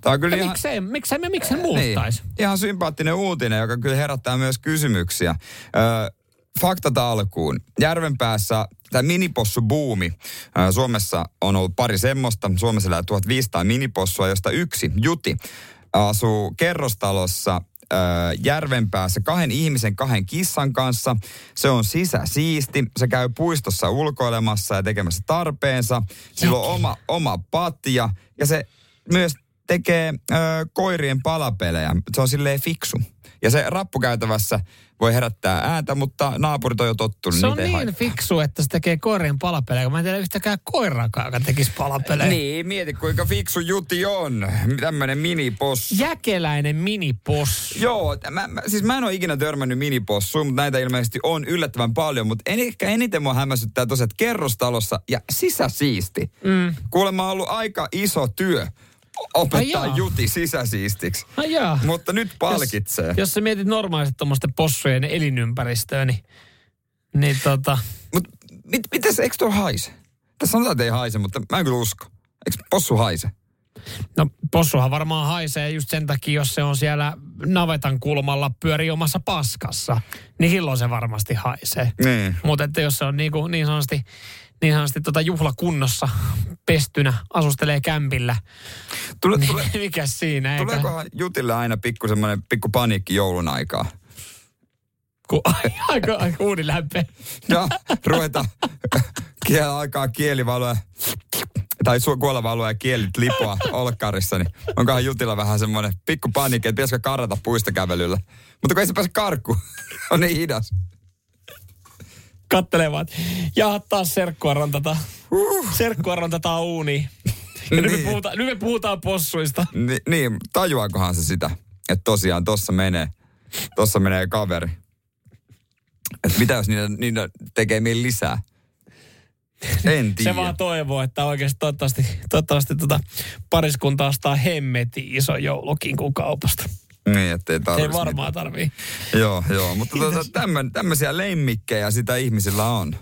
Speaker 3: Tämä on kyllä
Speaker 2: Ja
Speaker 3: ihan...
Speaker 2: miksei, miksei me miksei muuttaisi?
Speaker 3: Niin, ihan sympaattinen uutinen, joka kyllä herättää myös kysymyksiä. Ö, faktat alkuun. Järvenpäässä tämä minipossu-buumi. Suomessa on ollut pari semmoista. Suomessa elää 1500 minipossua, josta yksi, Juti, asuu kerrostalossa Järvenpäässä kahden ihmisen kahden kissan kanssa. Se on sisäsiisti. Se käy puistossa ulkoilemassa ja tekemässä tarpeensa. Sillä on oma, oma patja ja se myös tekee ö, koirien palapelejä. Se on silleen fiksu. Ja se rappukäytävässä voi herättää ääntä, mutta naapurit on jo tottunut.
Speaker 2: Se on niin
Speaker 3: haittaa.
Speaker 2: fiksu, että se tekee koirien palapelejä, kun mä en tiedä yhtäkään koiraakaan, joka tekisi palapelejä.
Speaker 3: Niin, mieti kuinka fiksu juti on. Tämmönen minipossu.
Speaker 2: Jäkeläinen minipossu.
Speaker 3: Joo, mä, mä, siis mä en ole ikinä törmännyt minipossuun, mutta näitä ilmeisesti on yllättävän paljon. Mutta en, ehkä eniten mua hämmästyttää tosiaan, että kerrostalossa ja sisäsiisti. Mm. Kuulemma on ollut aika iso työ opettaa
Speaker 2: Ai
Speaker 3: juti sisäsiistiksi.
Speaker 2: Ai jaa.
Speaker 3: Mutta nyt palkitsee.
Speaker 2: Jos, jos sä mietit normaalisti tuommoisten possujen elinympäristöä, niin, niin tota,
Speaker 3: Mutta mit, mitäs, eikö tuo haise? Tässä sanotaan, että ei haise, mutta mä en kyllä usko. Eikö possu haise?
Speaker 2: no possuhan varmaan haisee just sen takia, jos se on siellä navetan kulmalla pyörii omassa paskassa, niin silloin se varmasti haisee.
Speaker 3: Niin.
Speaker 2: Mutta että jos se on niinku, niin sanotusti, niin sanotusti tota juhlakunnossa pestynä, asustelee kämpillä,
Speaker 3: Tule,
Speaker 2: niin
Speaker 3: tule,
Speaker 2: mikä siinä? Eikä,
Speaker 3: tuleekohan jutille aina pikku semmoinen pikku paniikki joulun aikaa?
Speaker 2: ku, aika, aika uuni lämpö.
Speaker 3: Ja ruveta kiel, alkaa kielivalua tai su- kuolevalua ja kielit lipoa olkkarissa, niin onkohan jutilla vähän semmoinen pikku paniikki, että pitäisikö karata puistokävelyllä. Mutta kun ei se pääse karkuun, on niin hidas.
Speaker 2: Että jaha taas serkkua rantata. Serkkua rantataan uuniin. Ja nyt, me
Speaker 3: Niin.
Speaker 2: puhutaan, nyt me puhutaan possuista.
Speaker 3: Ni, niin, tajuaakohan se sitä, että tosiaan tossa menee, tossa menee kaveri. Että mitä jos niitä, niitä tekee mieli lisää? En tiedä.
Speaker 2: Se vaan toivoo, että oikeasti toivottavasti, toivottavasti tota pariskunta ostaa hemmeti iso joulukinkun kaupasta.
Speaker 3: Niin, ettei
Speaker 2: Se ei varmaan tarvii.
Speaker 3: Joo, joo. Mutta tuota, tämmön, tämmöisiä lemmikkejä sitä ihmisillä on.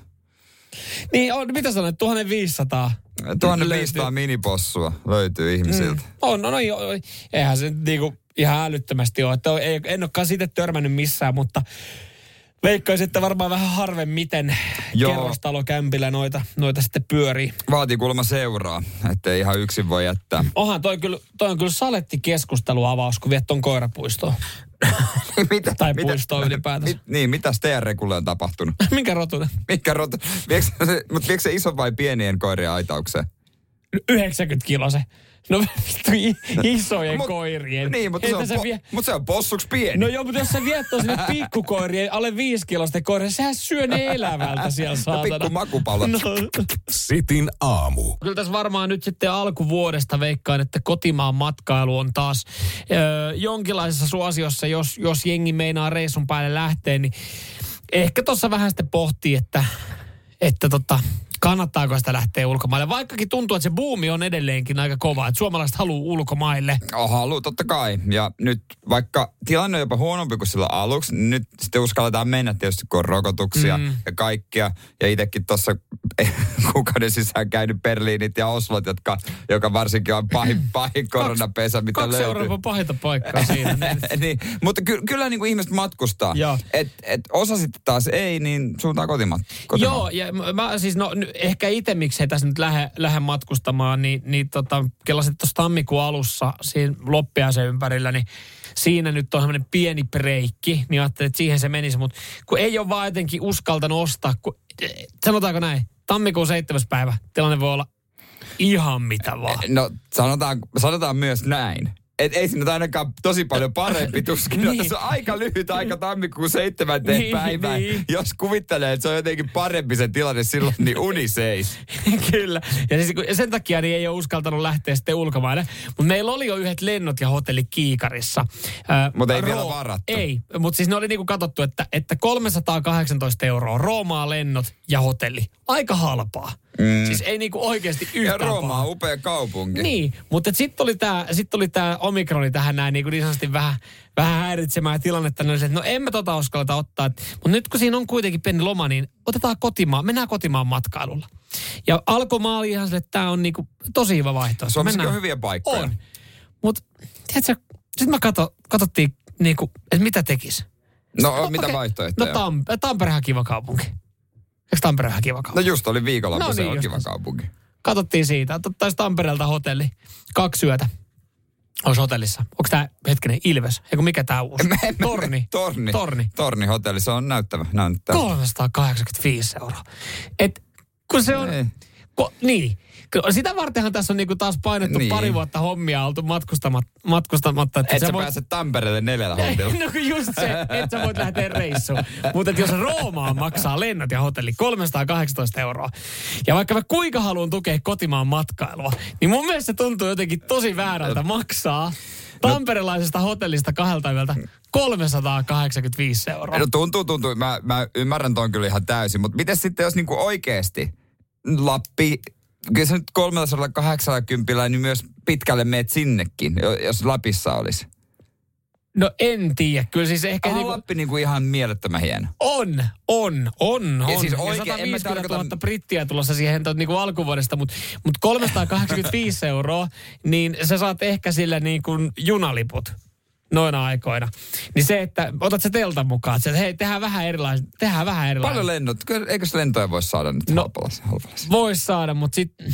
Speaker 2: Niin, on, mitä sanoit, 1500?
Speaker 3: 1500
Speaker 2: löytyy.
Speaker 3: minipossua löytyy ihmisiltä. Mm.
Speaker 2: On, no, no joo, eihän se niinku ihan älyttömästi ole. Että ei, en olekaan siitä törmännyt missään, mutta veikkaisin, että varmaan vähän harvemmiten
Speaker 3: Joo.
Speaker 2: kerrostalokämpillä noita, noita sitten pyörii.
Speaker 3: Vaatii kuulemma seuraa, ettei ihan yksin voi jättää.
Speaker 2: Onhan toi, kyllä, toi on kyllä saletti keskusteluavaus, kun viet ton koirapuistoon.
Speaker 3: mitä,
Speaker 2: Tai puistoon ylipäätänsä.
Speaker 3: Mit, niin, mitäs teidän rekulle on tapahtunut?
Speaker 2: Minkä rotunen?
Speaker 3: Mikä rotu? Viekö se, mutta viekö se iso vai pienien koirien aitaukseen?
Speaker 2: 90 kilo se. No vittu i- isojen
Speaker 3: Mut-
Speaker 2: koirien.
Speaker 3: Niin, mutta se, on, po,
Speaker 2: vie-
Speaker 3: mut se on possuksi pieni.
Speaker 2: No joo, mutta jos sä viet sinne pikkukoirien, alle viisi kilosten koirien, sehän syö ne elävältä siellä saatana.
Speaker 3: pikku makupallo.
Speaker 2: No.
Speaker 1: Sitin aamu.
Speaker 2: Kyllä tässä varmaan nyt sitten alkuvuodesta veikkaan, että kotimaan matkailu on taas ö, jonkinlaisessa suosiossa, jos, jos jengi meinaa reissun päälle lähteä, niin ehkä tuossa vähän sitten pohtii, että, että tota, kannattaako sitä lähteä ulkomaille. Vaikkakin tuntuu, että se buumi on edelleenkin aika kova, että suomalaiset haluaa ulkomaille.
Speaker 3: Oh, halu, totta kai. Ja nyt vaikka tilanne on jopa huonompi kuin silloin aluksi, niin nyt sitten uskalletaan mennä tietysti, kun on rokotuksia mm. ja kaikkia. Ja itsekin tuossa kuukauden sisään käynyt Berliinit ja Oslot, jotka, joka varsinkin on pahin, pahin koronapesä, mitä
Speaker 2: Kaksi
Speaker 3: löytyy.
Speaker 2: Euroopan pahinta paikkaa siinä. Niin.
Speaker 3: niin, mutta ky- kyllä niin kuin ihmiset matkustaa.
Speaker 2: Joo.
Speaker 3: Et, et osa sitten taas ei, niin suuntaan kotimaan. kotimaan.
Speaker 2: Joo, ja mä- siis no ehkä itse miksei tässä nyt lähde, lähde matkustamaan, niin, niin tota, kelasin tuossa tammikuun alussa siinä loppiaisen ympärillä, niin siinä nyt on semmoinen pieni breikki, niin ajattelin, että siihen se menisi, mutta kun ei ole vaan jotenkin uskaltanut ostaa, kun, eh, sanotaanko näin, tammikuun 7. päivä, tilanne voi olla ihan mitä vaan.
Speaker 3: No sanotaan, sanotaan myös näin, et ei siinä ainakaan tosi paljon parempi tuskin.
Speaker 2: Niin.
Speaker 3: Tässä on aika lyhyt aika tammikuun seitsemänteen
Speaker 2: Niin,
Speaker 3: päivään.
Speaker 2: niin.
Speaker 3: Jos kuvittelee, että se on jotenkin parempi se tilanne silloin, niin uni seis.
Speaker 2: Kyllä. Ja siis, sen takia niin ei ole uskaltanut lähteä sitten ulkomaille. Mutta meillä oli jo yhdet lennot ja hotellit Kiikarissa. Ää,
Speaker 3: Mut ei vielä
Speaker 2: Roo-
Speaker 3: varattu.
Speaker 2: Ei, mutta siis ne oli niinku katsottu, että, että 318 euroa Roomaa lennot ja hotelli. Aika halpaa. Mm. Siis ei niinku oikeasti
Speaker 3: Ja
Speaker 2: yhtään
Speaker 3: Rooma
Speaker 2: pahaa.
Speaker 3: on upea kaupunki.
Speaker 2: Niin, mutta sitten oli tämä sit oli tää omikroni tähän näin niin, niin sanotusti vähän, vähän häiritsemään tilannetta. Niin että no en mä tota uskalleta ottaa. Mutta nyt kun siinä on kuitenkin pieni loma, niin otetaan kotimaan, mennään kotimaan matkailulla. Ja alkomaa oli ihan sille, että tämä on niinku tosi hyvä vaihtoehto.
Speaker 3: Suomessakin
Speaker 2: Mennään-
Speaker 3: on hyviä paikkoja.
Speaker 2: On. Mutta tiedätkö, sitten mä katso, katsottiin, niinku, että mitä tekisi.
Speaker 3: No, mitä
Speaker 2: Okei.
Speaker 3: vaihtoehtoja?
Speaker 2: No Tam, Tamperehan kiva kaupunki. Eikö Tamperehan kiva
Speaker 3: No
Speaker 2: kaupunki?
Speaker 3: just oli viikonloppu,
Speaker 2: No
Speaker 3: se
Speaker 2: niin,
Speaker 3: on kiva kaupunki.
Speaker 2: Katsottiin siitä, ottaisi Tampereelta hotelli. Kaksi yötä. Olisi hotellissa. Onko tämä hetkinen Ilves? Eikö mikä tämä uusi?
Speaker 3: Me- me- me-
Speaker 2: Torni.
Speaker 3: Torni.
Speaker 2: Torni.
Speaker 3: Torni hotelli, se on näyttävä. näyttävä.
Speaker 2: 385 euroa. Et kun se on...
Speaker 3: Ei.
Speaker 2: Ko, niin. Sitä vartenhan tässä on niinku taas painettu
Speaker 3: Niin.
Speaker 2: pari vuotta hommia oltu matkustamat, matkustamatta. Että
Speaker 3: Et
Speaker 2: sä
Speaker 3: sä
Speaker 2: voit-
Speaker 3: pääse Tampereelle neljällä huntilla.
Speaker 2: No kun just se, että sä voit lähteä reissuun. Mutta jos Roomaan maksaa lennot ja hotelli 318 euroa, ja vaikka mä kuinka haluan tukea kotimaan matkailua, niin mun mielestä se tuntuu jotenkin tosi väärältä maksaa tamperelaisesta hotellista kahdelta yöltä 385 euroa.
Speaker 3: No tuntuu, tuntuu. Mä, mä ymmärrän ton kyllä ihan täysin. Mutta miten sitten, jos niinku oikeesti Lappi, kyllä se nyt 380 niin myös pitkälle meet sinnekin, jo- jos Lapissa olisi.
Speaker 2: No en tiedä, kyllä siis ehkä
Speaker 3: Onhan
Speaker 2: niinku,
Speaker 3: Lappi niinku ihan mielettömän hieno.
Speaker 2: on, on, on, on.
Speaker 3: siis oikein, en mä
Speaker 2: 150 000
Speaker 3: tarkoita-
Speaker 2: brittiä tulossa siihen to, niinku alkuvuodesta, mutta mut 385 euroa, niin sä saat ehkä sillä niin kuin junaliput noina aikoina. Niin se, että otat se teltan mukaan, että hei, tehdään vähän erilaista, tehdään vähän erilaista.
Speaker 3: Paljon lennot. Eikö se lentoja voisi saada nyt
Speaker 2: No.
Speaker 3: halpalla? halpalla?
Speaker 2: Voisi saada, mutta sitten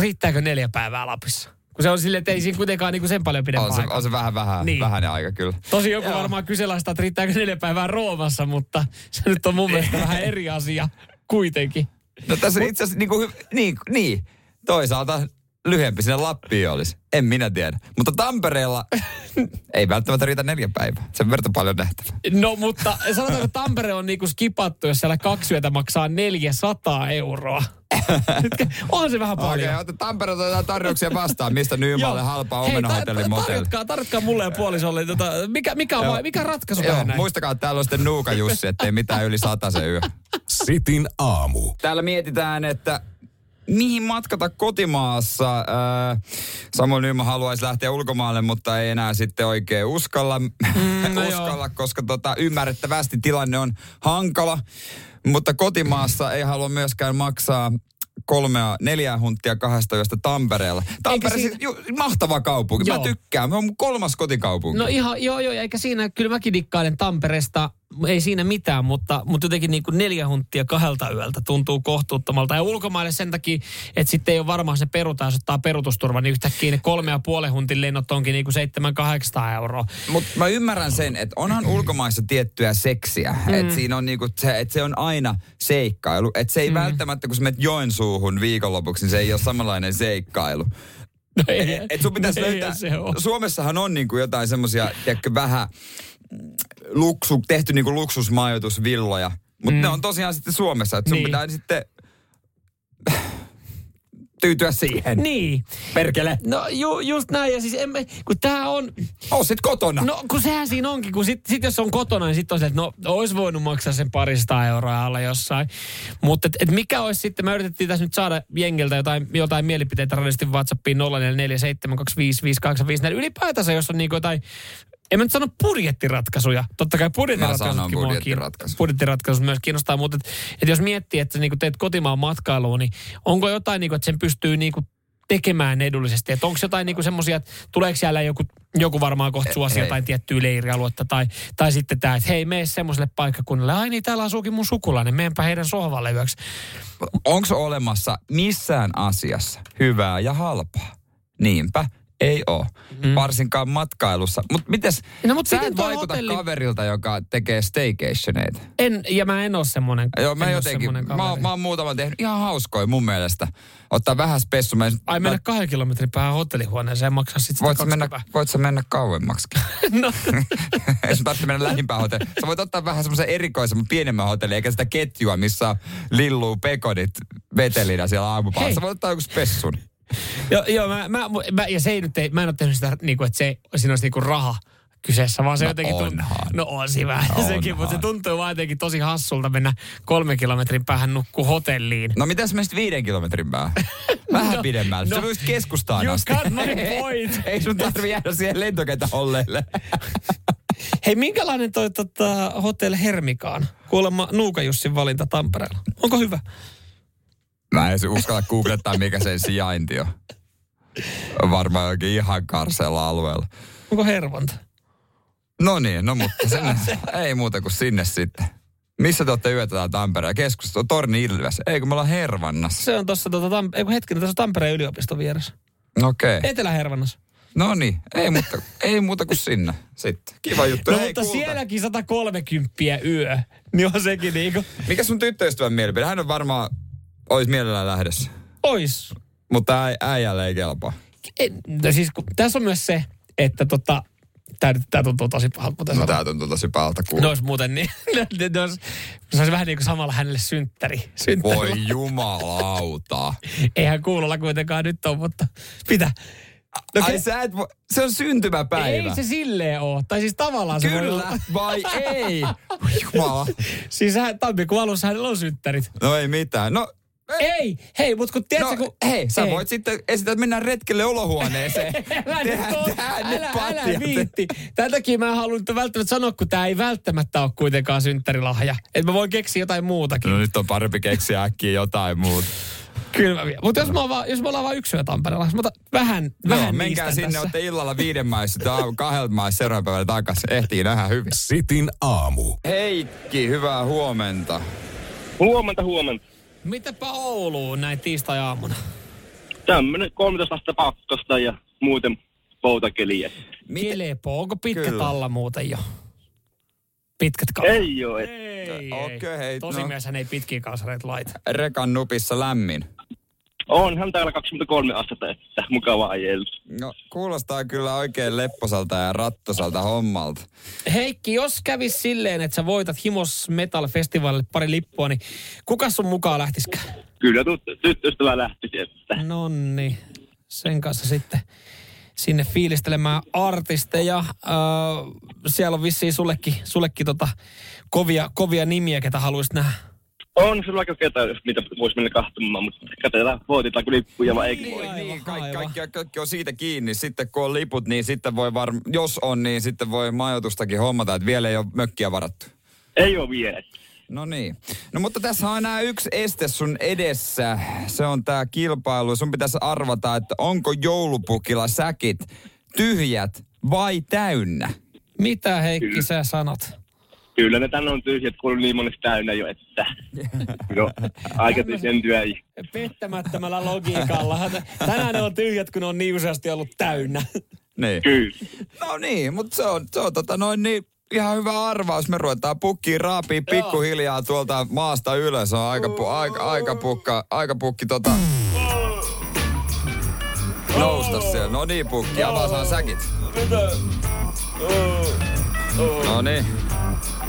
Speaker 2: riittääkö neljä päivää Lapissa? Kun se on silleen, että ei siinä kuitenkaan niinku sen paljon pidempää
Speaker 3: On se, on se vähän, vähän,
Speaker 2: Niin.
Speaker 3: niin. vähäinen aika kyllä.
Speaker 2: Tosi joku
Speaker 3: Joo.
Speaker 2: varmaan kyseenalaistaa, että riittääkö neljä päivää Roomassa, mutta se nyt on mun mielestä vähän eri asia kuitenkin.
Speaker 3: No tässä itse asiassa niin, kuin, niin, niin, toisaalta lyhyempi sinne Lappiin olisi. En minä tiedä. Mutta Tampereella ei välttämättä riitä neljä päivää. Sen verran paljon nähtävää.
Speaker 2: No mutta sanotaanko, että Tampere on niinku skipattu, jos siellä kaksi yötä maksaa 400 euroa. on se vähän paljon.
Speaker 3: Okei, okay, Tampereelta otetaan tarjouksia vastaan. Mistä Nymaalle
Speaker 2: Joo.
Speaker 3: halpaa omenahotellin motelli.
Speaker 2: tarjotkaa, tarjotkaa mulle ja puolisolle, tota, mikä, mikä, on, mikä ratkaisu
Speaker 3: Joo,
Speaker 2: tähän näin?
Speaker 3: muistakaa, että täällä on sitten Nuuka Jussi, ettei mitään yli se yö.
Speaker 1: Sitin aamu.
Speaker 3: Täällä mietitään, että mihin matkata kotimaassa. Äh, Samuel Nyman haluaisi lähteä ulkomaalle, mutta ei enää sitten oikein uskalla, mm,
Speaker 2: no
Speaker 3: uskalla koska tota, ymmärrettävästi tilanne on hankala. Mutta kotimaassa ei halua myöskään maksaa kolmea, neljää hunttia kahdesta yöstä Tampereella. Tampere
Speaker 2: siinä-
Speaker 3: siis ju, mahtava kaupunki.
Speaker 2: Joo.
Speaker 3: Mä tykkään. Se on kolmas kotikaupunki.
Speaker 2: No ihan, joo joo, eikä siinä, kyllä mäkin dikkailen Tampereesta, ei siinä mitään, mutta, mutta jotenkin niin kuin neljä hunttia kahdelta yöltä tuntuu kohtuuttomalta. Ja ulkomaille sen takia, että sitten ei ole varmaan se perutaan, jos ottaa perutusturva, niin yhtäkkiä ne kolme ja puolen huntin lennot onkin niin kuin seitsemän kahdeksan euroa.
Speaker 3: Mutta mä ymmärrän sen, että onhan ulkomaissa tiettyä seksiä. Mm. Että siinä on niinku, se, että se on aina seikkailu. Että se ei mm. välttämättä, kun sä menet Joensuuhun viikonlopuksi, niin se ei ole samanlainen seikkailu.
Speaker 2: No ei,
Speaker 3: Et sun pitäisi
Speaker 2: no
Speaker 3: löytää,
Speaker 2: se ole.
Speaker 3: Suomessahan on niinku jotain semmoisia, vähän luksu, tehty niinku luksusmajoitusvilloja. Mutta mm. ne on tosiaan sitten Suomessa, että sun
Speaker 2: Niin.
Speaker 3: niin. pitää sitten tyytyä siihen.
Speaker 2: Niin.
Speaker 3: Perkele.
Speaker 2: No ju, just näin, ja siis emme, kun tää on,
Speaker 3: Oo sit kotona.
Speaker 2: no kun sehän siinä onkin, kun sit, sit jos on kotona, niin sit on se, että no ois voinut maksaa sen parista euroa alla jossain. Mutta et, et mikä olisi sitten, me yritettiin tässä nyt saada jengiltä jotain, jotain mielipiteitä radistin WhatsAppiin 0447255854. Ylipäätänsä, jos on niinku jotain en mä nyt sano budjettiratkaisuja. Totta kai budjettiratkaisut.
Speaker 3: sanon budjettiratkaisu.
Speaker 2: Myös kiinnostaa, mutta et, et jos miettii, että niinku teet kotimaan matkailua, niin onko jotain, niinku, että sen pystyy niinku tekemään edullisesti? Että onko jotain niinku semmoisia, että tuleeko siellä joku, joku varmaan kohta suosia jotain tiettyä leirialuetta tai, tai sitten tämä, että hei, mene semmoiselle paikkakunnalle. Ai niin, täällä asuukin mun sukulainen, meenpä heidän sohvalle yöksi.
Speaker 3: Onko olemassa missään asiassa hyvää ja halpaa? Niinpä. Ei ole. Mm. Varsinkaan matkailussa. Mutta mites,
Speaker 2: No, mut
Speaker 3: sä et vaikuta
Speaker 2: hotelli-
Speaker 3: kaverilta, joka tekee staycationeita.
Speaker 2: En, ja mä en oo semmonen.
Speaker 3: Joo, mä
Speaker 2: en
Speaker 3: jotenkin, mä, mä oon muutaman tehnyt ihan hauskoja mun mielestä. Ottaa vähän spessu. Mä,
Speaker 2: Ai mennä kahden kilometrin päähän hotellihuoneeseen ja maksaa sit
Speaker 3: voit, mennä,
Speaker 2: 20.
Speaker 3: voit sä mennä kauemmaksikin?
Speaker 2: no,
Speaker 3: Ei sun tarvitse mennä lähimpään hotelliin. Sä voit ottaa vähän semmoisen erikoisemman, pienemmän hotellin, eikä sitä ketjua, missä lilluu pekodit vetelinä siellä aamupalassa. Sä voit ottaa joku spessun.
Speaker 2: joo, joo mä, mä, mä, ja se ei nyt, ei, mä en ole tehnyt sitä, niinku, että se, siinä olisi niinku raha kyseessä, vaan se
Speaker 3: No
Speaker 2: jotenkin tuntuu.
Speaker 3: onhan.
Speaker 2: No on siinä vähän
Speaker 3: Onhan.
Speaker 2: sekin, mutta se tuntuu vaan jotenkin tosi hassulta mennä kolmen kilometrin päähän nukkuu hotelliin.
Speaker 3: No mitäs menisit viiden kilometrin päähän? Vähän
Speaker 2: No,
Speaker 3: pidemmälle.
Speaker 2: no.
Speaker 3: Sä voisit keskustaan
Speaker 2: You
Speaker 3: asti.
Speaker 2: got my point.
Speaker 3: Ei sun tarvi jäädä siihen lentokentän holleille.
Speaker 2: Hei, minkälainen toi tota, Hotel Hermikaan? Kuulemma Nuuka Jussin valinta Tampereella. Onko hyvä?
Speaker 3: Mä en uskalla googlettaa, mikä sen sijainti on. Varmaan jokin ihan karseella alueella.
Speaker 2: Onko Hervanta?
Speaker 3: No niin, no mutta sinne, ei muuta kuin sinne sitten. Missä te olette yötä täällä Tampereella? Keskusta, Torni Ilves. Ei kun me ollaan Hervannassa.
Speaker 2: Se on tuossa, tota, Tam- ei kun hetkinen, tässä Tampereen yliopiston vieressä.
Speaker 3: Okei. Okay.
Speaker 2: Etelä-Hervannassa.
Speaker 3: No niin, ei muuta, ei muuta kuin sinne sitten. Kiva juttu.
Speaker 2: No
Speaker 3: Hei,
Speaker 2: mutta
Speaker 3: kulta.
Speaker 2: sielläkin 130 yö. Niin on sekin niinku,
Speaker 3: Mikä sun tyttöystävän mielipide? Hän on varmaan, olisi mielellään lähdössä.
Speaker 2: ois.
Speaker 3: Mutta äi, äijälle ei kelpaa.
Speaker 2: No siis kun, tässä on myös se, että tota, tää, tää tuntuu tosi pahalta,
Speaker 3: No
Speaker 2: no,
Speaker 3: tää tuntuu tosi pahalta kuulla.
Speaker 2: olisi muuten niin, ne, ne olisi, se olisi vähän niin kuin samalla hänelle synttäri. synttäri.
Speaker 3: Voi jumalauta.
Speaker 2: Eihän kuulolla kuitenkaan nyt ole, mutta mitä? No,
Speaker 3: Ai
Speaker 2: ke-
Speaker 3: sä et vo... Se on syntymäpäivä.
Speaker 2: ei se silleen ole. Tai siis tavallaan se voi
Speaker 3: Kyllä
Speaker 2: olla.
Speaker 3: vai ei? Jumala.
Speaker 2: Siis hän, tammikuun alussa hänellä on synttärit.
Speaker 3: No ei mitään. No,
Speaker 2: Ei, hei, mutta kun tiedätkö,
Speaker 3: no
Speaker 2: kun...
Speaker 3: hei, sä
Speaker 2: ei.
Speaker 3: voit sitten esittää, että mennään retkelle olohuoneeseen.
Speaker 2: Älä, nyt
Speaker 3: Tehdään-
Speaker 2: oo-
Speaker 3: tehdään
Speaker 2: älä, älä viitti. Tämän takia mä en halunnut välttämättä sanoa, kun tämä ei välttämättä ole kuitenkaan synttärilahja. Että mä voin keksiä jotain muutakin.
Speaker 3: No nyt on parempi keksiä äkkiä jotain muuta.
Speaker 2: Kyllä mä. Mutta jos, mä vaan- jos me ollaan vain yksi yö Tampereella, mutta vähän, vähän
Speaker 3: no, menkää
Speaker 2: niistä
Speaker 3: sinne, olette illalla viiden maissa, tai kahdelta maissa seuraavan päivänä takaisin. Ehtii nähdä hyvin.
Speaker 1: Sitin aamu.
Speaker 3: Heikki, hyvää huomenta.
Speaker 4: Huomenta, huomenta.
Speaker 2: Mitäpä Ouluun näin tiistai-aamuna?
Speaker 4: Tämmönen 13 astetta pakkosta ja muuten poutakeliä.
Speaker 2: Kelepo, onko pitkät
Speaker 3: Kyllä.
Speaker 2: alla muuten jo? Pitkät kalsarit?
Speaker 4: Ei oo, et
Speaker 2: Ei,
Speaker 3: Okei,
Speaker 2: ei.
Speaker 3: hei,
Speaker 2: Tosi
Speaker 3: no.
Speaker 2: ei pitkiä kalsareita laita.
Speaker 3: Rekan nupissa lämmin.
Speaker 4: Onhan täällä 23 astetta, että mukava ajella.
Speaker 3: No, kuulostaa kyllä oikein lepposalta ja rattosalta hommalta.
Speaker 2: Heikki, jos kävis silleen, että sä voitat Himos Metal Festivalille pari lippua, niin kuka sun mukaan lähtisikään?
Speaker 4: Kyllä tut- tyttöystävä lähtisi, että
Speaker 2: Nonni, sen kanssa sitten sinne fiilistelemään artisteja. Öö, siellä on vissiin sullekin, sullekin tota kovia, kovia nimiä, ketä haluaisit nähdä.
Speaker 4: On sulla aika ketä, jos niitä voisi mennä katsomaan, mutta katsotaan voitetaanko lippuja vai eikö voi.
Speaker 2: Aivan,
Speaker 3: niin, kaikki, kaikki, kaikki on siitä kiinni. Sitten kun on liput, niin sitten voi varm, jos on, niin sitten voi majoitustakin hommata, että vielä ei ole mökkiä varattu.
Speaker 4: Ei oo vielä.
Speaker 3: No niin. No mutta tässä on enää yksi este sun edessä. Se on tää kilpailu. Sun pitäisi arvata, että onko joulupukilla säkit tyhjät vai täynnä.
Speaker 2: Mitä Heikki
Speaker 4: Kyllä.
Speaker 2: sä sanot?
Speaker 4: Kyllä ne tänne on tyhjät, kun on niin monesti täynnä jo, että no, aika tyhjen työ.
Speaker 2: Pettämättömällä logiikalla. Tänään ne on tyhjät, kun ne on niin useasti ollut täynnä.
Speaker 3: Niin.
Speaker 4: Kyllä.
Speaker 3: No niin, mutta se on, se on tota noin niin ihan hyvä arvaus. Me ruvetaan pukkiin raapii pikkuhiljaa tuolta maasta ylös. On aika, pu, aika, aika, pukka, aika pukki tota... Nousta siellä. No niin, pukki. Avasaan säkit. No niin.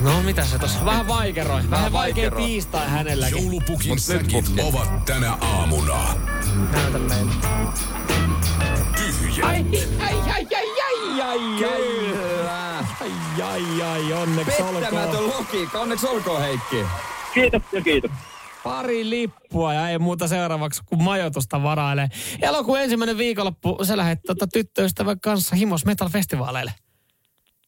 Speaker 2: No mitä se tossa? Vähän vaikeroi. Vähän vaikea
Speaker 3: vaikeroi.
Speaker 2: tiistai hänelläkin.
Speaker 1: Joulupukin
Speaker 3: Mut nyt
Speaker 1: säkit
Speaker 3: pukki.
Speaker 1: ovat tänä aamuna
Speaker 2: Näytä meille.
Speaker 1: tyhjä.
Speaker 2: Ai, ai, ai, ai, ai, ai, ai.
Speaker 3: Kyllä.
Speaker 2: Ai, ai, ai, onneksi
Speaker 3: Pettämätön
Speaker 2: olkoon.
Speaker 3: logiikka. Onneksi olkoon, Heikki.
Speaker 4: Kiitos ja kiitos.
Speaker 2: Pari lippua ja ei muuta seuraavaksi kuin majoitusta varailee. Elokuun ensimmäinen viikonloppu sä lähdet tota, tyttöystävän kanssa Himos Metal Festivaaleille.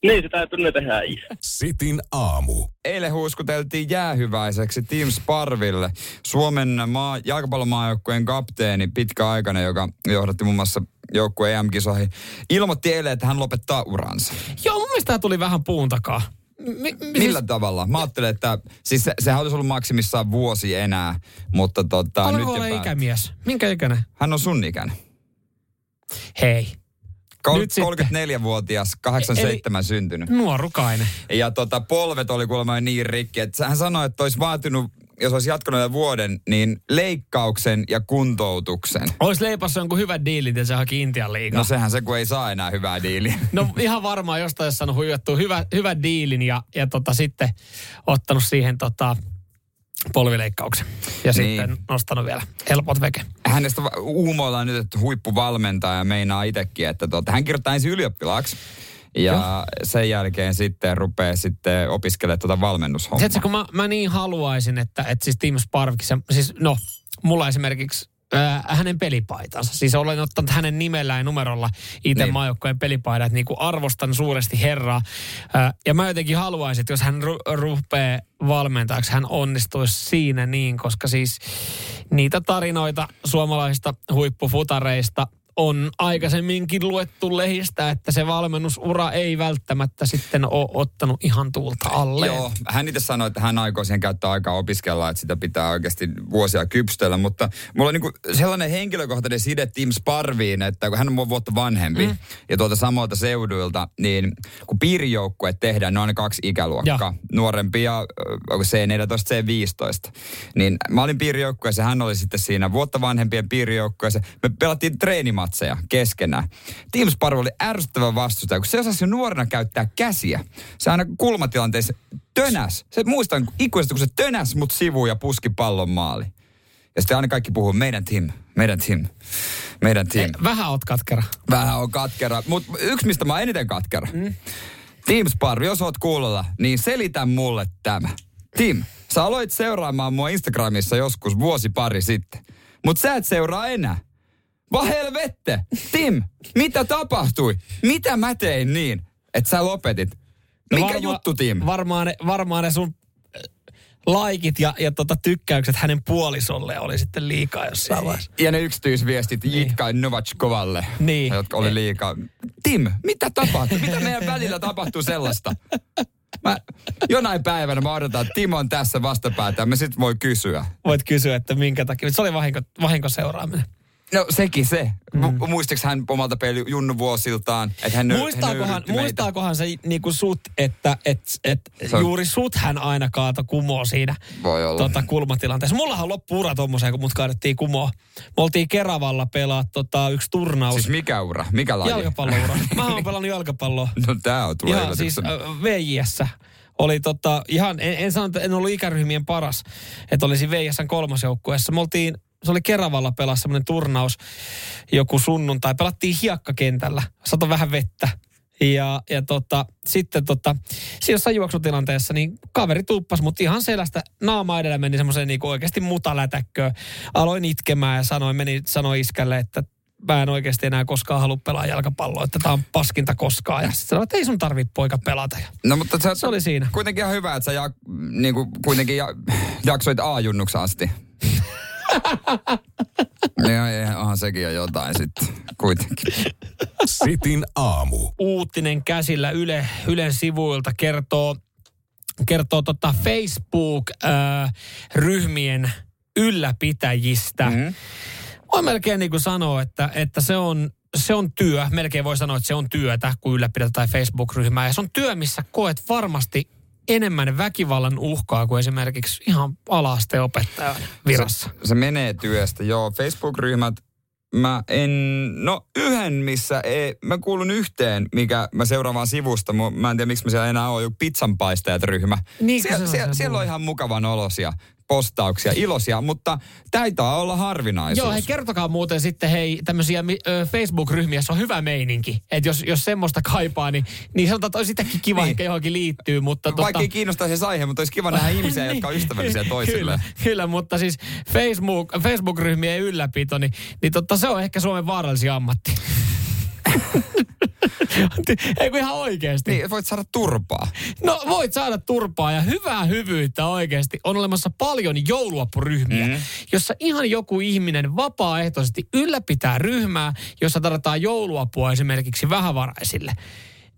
Speaker 4: Niin, se täytyy ne tehdä.
Speaker 1: Sitin aamu.
Speaker 3: Eilen huuskuteltiin jäähyväiseksi Team Sparville, Suomen maa, jalkapallomaajoukkueen kapteeni pitkäaikainen, joka johdatti muun muassa joukkueen EM-kisoihin. Ilmoitti eilen, että hän lopettaa uransa.
Speaker 2: Joo, mun mielestä tää tuli vähän puun takaa. Mi- mi-
Speaker 3: Millä
Speaker 2: siis,
Speaker 3: tavalla? Mä ajattelen, että siis se, sehän olisi ollut maksimissaan vuosi enää, mutta tota, nyt
Speaker 2: Olenko
Speaker 3: jo
Speaker 2: ole ikämies? Minkä ikäinen?
Speaker 3: Hän on sun ikäinen.
Speaker 2: Hei.
Speaker 3: Kol-
Speaker 2: Nyt sitten.
Speaker 3: 34-vuotias, 87 syntynyt.
Speaker 2: Nuorukainen.
Speaker 3: Ja tota, polvet oli kuulemma niin rikki, että hän sanoi, että olisi vaatinut, jos olisi jatkanut vuoden, niin leikkauksen ja kuntoutuksen.
Speaker 2: Olisi leipassa jonkun hyvän diilin, että se haki Intian liigaa.
Speaker 3: No sehän se, kun ei saa enää hyvää diiliä.
Speaker 2: No ihan varmaan jostain saanut huijattua hyvä, hyvän diilin ja, ja tota, sitten ottanut siihen tota, polvileikkauksen. Ja
Speaker 3: Niin.
Speaker 2: sitten nostanut vielä helpot veke.
Speaker 3: Hänestä uumoillaan nyt, että huippuvalmentaja meinaa itsekin, että tota, hän kirjoittaa ensin ylioppilaaksi. Ja
Speaker 2: Joo.
Speaker 3: sen jälkeen sitten rupeaa sitten opiskelemaan tuota valmennushommaa.
Speaker 2: Tiedätkö, kun mä, mä niin haluaisin, että, että siis Tim Sparvik, siis no, mulla esimerkiksi ää, hänen pelipaitansa. Siis olen ottanut hänen nimellään ja numerolla itse
Speaker 3: Niin.
Speaker 2: maajoukkojen pelipaidat, niin kuin arvostan suuresti herraa. Ää, ja mä jotenkin haluaisin, että jos hän ru- rupeaa valmentajaksi, hän onnistuisi siinä niin, koska siis niitä tarinoita suomalaisista huippufutareista on aikaisemminkin luettu lehistä, että se valmennusura ei välttämättä sitten ole ottanut ihan tuulta alle.
Speaker 3: Joo, hän itse sanoi, että hän aikoo siihen käyttää aikaa opiskella, että sitä pitää oikeasti vuosia kypstellä, mutta mulla on niinku sellainen henkilökohtainen side Tim Sparviin, että kun hän on mua vuotta vanhempi mm. ja tuolta samoilta seuduilta, niin kun piirijoukkueet tehdään, ne on kaksi ikäluokkaa,
Speaker 2: Ja.
Speaker 3: nuorempi ja ö, onko C14, C15, niin mä olin piirijoukkueessa, hän oli sitten siinä vuotta vanhempien piirijoukkueessa, me pelattiin treenimatseja keskenään. Tim Sparv oli ärsyttävä vastustaja, kun se osasi jo nuorena käyttää käsiä. Se aina kulmatilanteessa tönäs. Se muistan ikuisesti, kun se tönäs mut sivuun ja puski pallon maali. Ja sitten aina kaikki puhuu, meidän Tim, meidän Tim, meidän Tim.
Speaker 2: Vähän oot katkera.
Speaker 3: Vähän on katkera, mutta yksi mistä mä oon eniten katkera. Mm. Team Sparv, jos oot kuulolla, niin selitä mulle tämä. Tim, sä aloit seuraamaan mua Instagramissa joskus vuosi pari sitten. Mutta sä et seuraa enää. Va helvette! Tim, mitä tapahtui? Mitä mä tein niin, että sä lopetit? Mikä
Speaker 2: Varma-
Speaker 3: juttu, Tim?
Speaker 2: Varmaan ne, varmaan ne sun äh, laikit ja, ja tota tykkäykset hänen puolisolle oli sitten liikaa jossain vaiheessa.
Speaker 3: Ja ne yksityisviestit Jitka Novačkovalle,
Speaker 2: Niin.
Speaker 3: jotka oli liikaa. Tim, mitä tapahtui? Mitä meidän välillä tapahtuu sellaista? Mä, jonain päivänä mä odotan, että Timo on tässä vastapäätä me sit voi kysyä.
Speaker 2: Voit kysyä, että minkä takia. Se oli vahinko, vahinkoseuraaminen.
Speaker 3: No sekin se. Mm. Muistiko hän omalta peli Junnu vuosiltaan, että hän
Speaker 2: Muistaakohan,
Speaker 3: meitä?
Speaker 2: muistaakohan se niinku sut, että et, et
Speaker 3: Se on-
Speaker 2: juuri sut hän aina kaato kumoo siinä
Speaker 3: Voi olla.
Speaker 2: tota, kulmatilanteessa. Mullahan loppu ura tommoseen, kun mut kaadettiin kumoon. Me oltiin Keravalla pelaa tota, yksi turnaus.
Speaker 3: Siis mikä ura? Mikä laji?
Speaker 2: Jalkapalloura. Mä oon pelannut jalkapalloa.
Speaker 3: No tää on tulee
Speaker 2: Ihan siis äh, VJS oli tota, ihan, en, en sano, että en ollut ikäryhmien paras, että olisi VJSn kolmas joukkueessa. Me oltiin, se oli Keravalla pelaa semmoinen turnaus joku sunnuntai. Pelattiin hiekkakentällä, sato vähän vettä. Ja, ja tota, sitten tota, siinä jossain juoksutilanteessa, niin kaveri tuppasi mut ihan selästä naama edellä meni semmoiseen niin oikeasti mutalätäkköön. Aloin itkemään ja sanoin, meni, sanoi iskälle, että mä en oikeasti enää koskaan halua pelaa jalkapalloa, että tää on paskinta koskaan. Ja sitten sanoi, että ei sun tarvi poika pelata.
Speaker 3: No mutta sä,
Speaker 2: se oli siinä.
Speaker 3: kuitenkin ihan hyvä, että sä ja, niin kuin, kuitenkin ja, jaksoit A-junnuksi asti. ja, onhan sekin jo jotain sitten kuitenkin.
Speaker 1: Sitin aamu.
Speaker 2: Uutinen käsillä Yle, Ylen sivuilta kertoo, kertoo tota Facebook-ryhmien ylläpitäjistä.
Speaker 3: Mm.
Speaker 2: Voi melkein niin kuin sanoa, että, että se, on, se on työ. Melkein voi sanoa, että se on työtä, kun ylläpidetään Facebook-ryhmää. Ja se on työ, missä koet varmasti enemmän väkivallan uhkaa kuin esimerkiksi ihan ala-asteen opettajan virassa.
Speaker 3: Se, se menee työstä, joo. Facebook-ryhmät, mä en, no yhden missä ei, mä kuulun yhteen, mikä mä seuraan vaan sivusta, mä en tiedä miksi mä siellä enää oon, joku pizzanpaistajat-ryhmä.
Speaker 2: Niin,
Speaker 3: Sie,
Speaker 2: se on
Speaker 3: sie,
Speaker 2: se
Speaker 3: siellä
Speaker 2: mulla.
Speaker 3: on ihan mukavan olosia postauksia, iloisia, mutta taitaa olla harvinaisuus.
Speaker 2: Joo, hei kertokaa muuten sitten hei tämmöisiä ö, Facebook-ryhmiä, jossa on hyvä meininki. Että jos, jos semmoista kaipaa, niin, niin sanotaan, että olisi sitäkin kiva
Speaker 3: Niin.
Speaker 2: ehkä johonkin liittyy. Mutta
Speaker 3: Vaikka
Speaker 2: tota,
Speaker 3: ei kiinnostaisi se aihe, mutta olisi kiva nähdä ihmisiä, jotka on ystävällisiä toisilleen.
Speaker 2: Kyllä, kyllä, mutta siis Facebook, Facebook-ryhmien ylläpito, niin, niin totta, se on ehkä Suomen vaarallisin ammatti. Ei kun ihan oikeasti.
Speaker 3: Niin, voit saada turpaa.
Speaker 2: No voit saada turpaa ja hyvää hyvyyttä oikeasti. On olemassa paljon jouluapuryhmiä, mm. jossa ihan joku ihminen vapaaehtoisesti ylläpitää ryhmää, jossa tarvitaan jouluapua esimerkiksi vähävaraisille.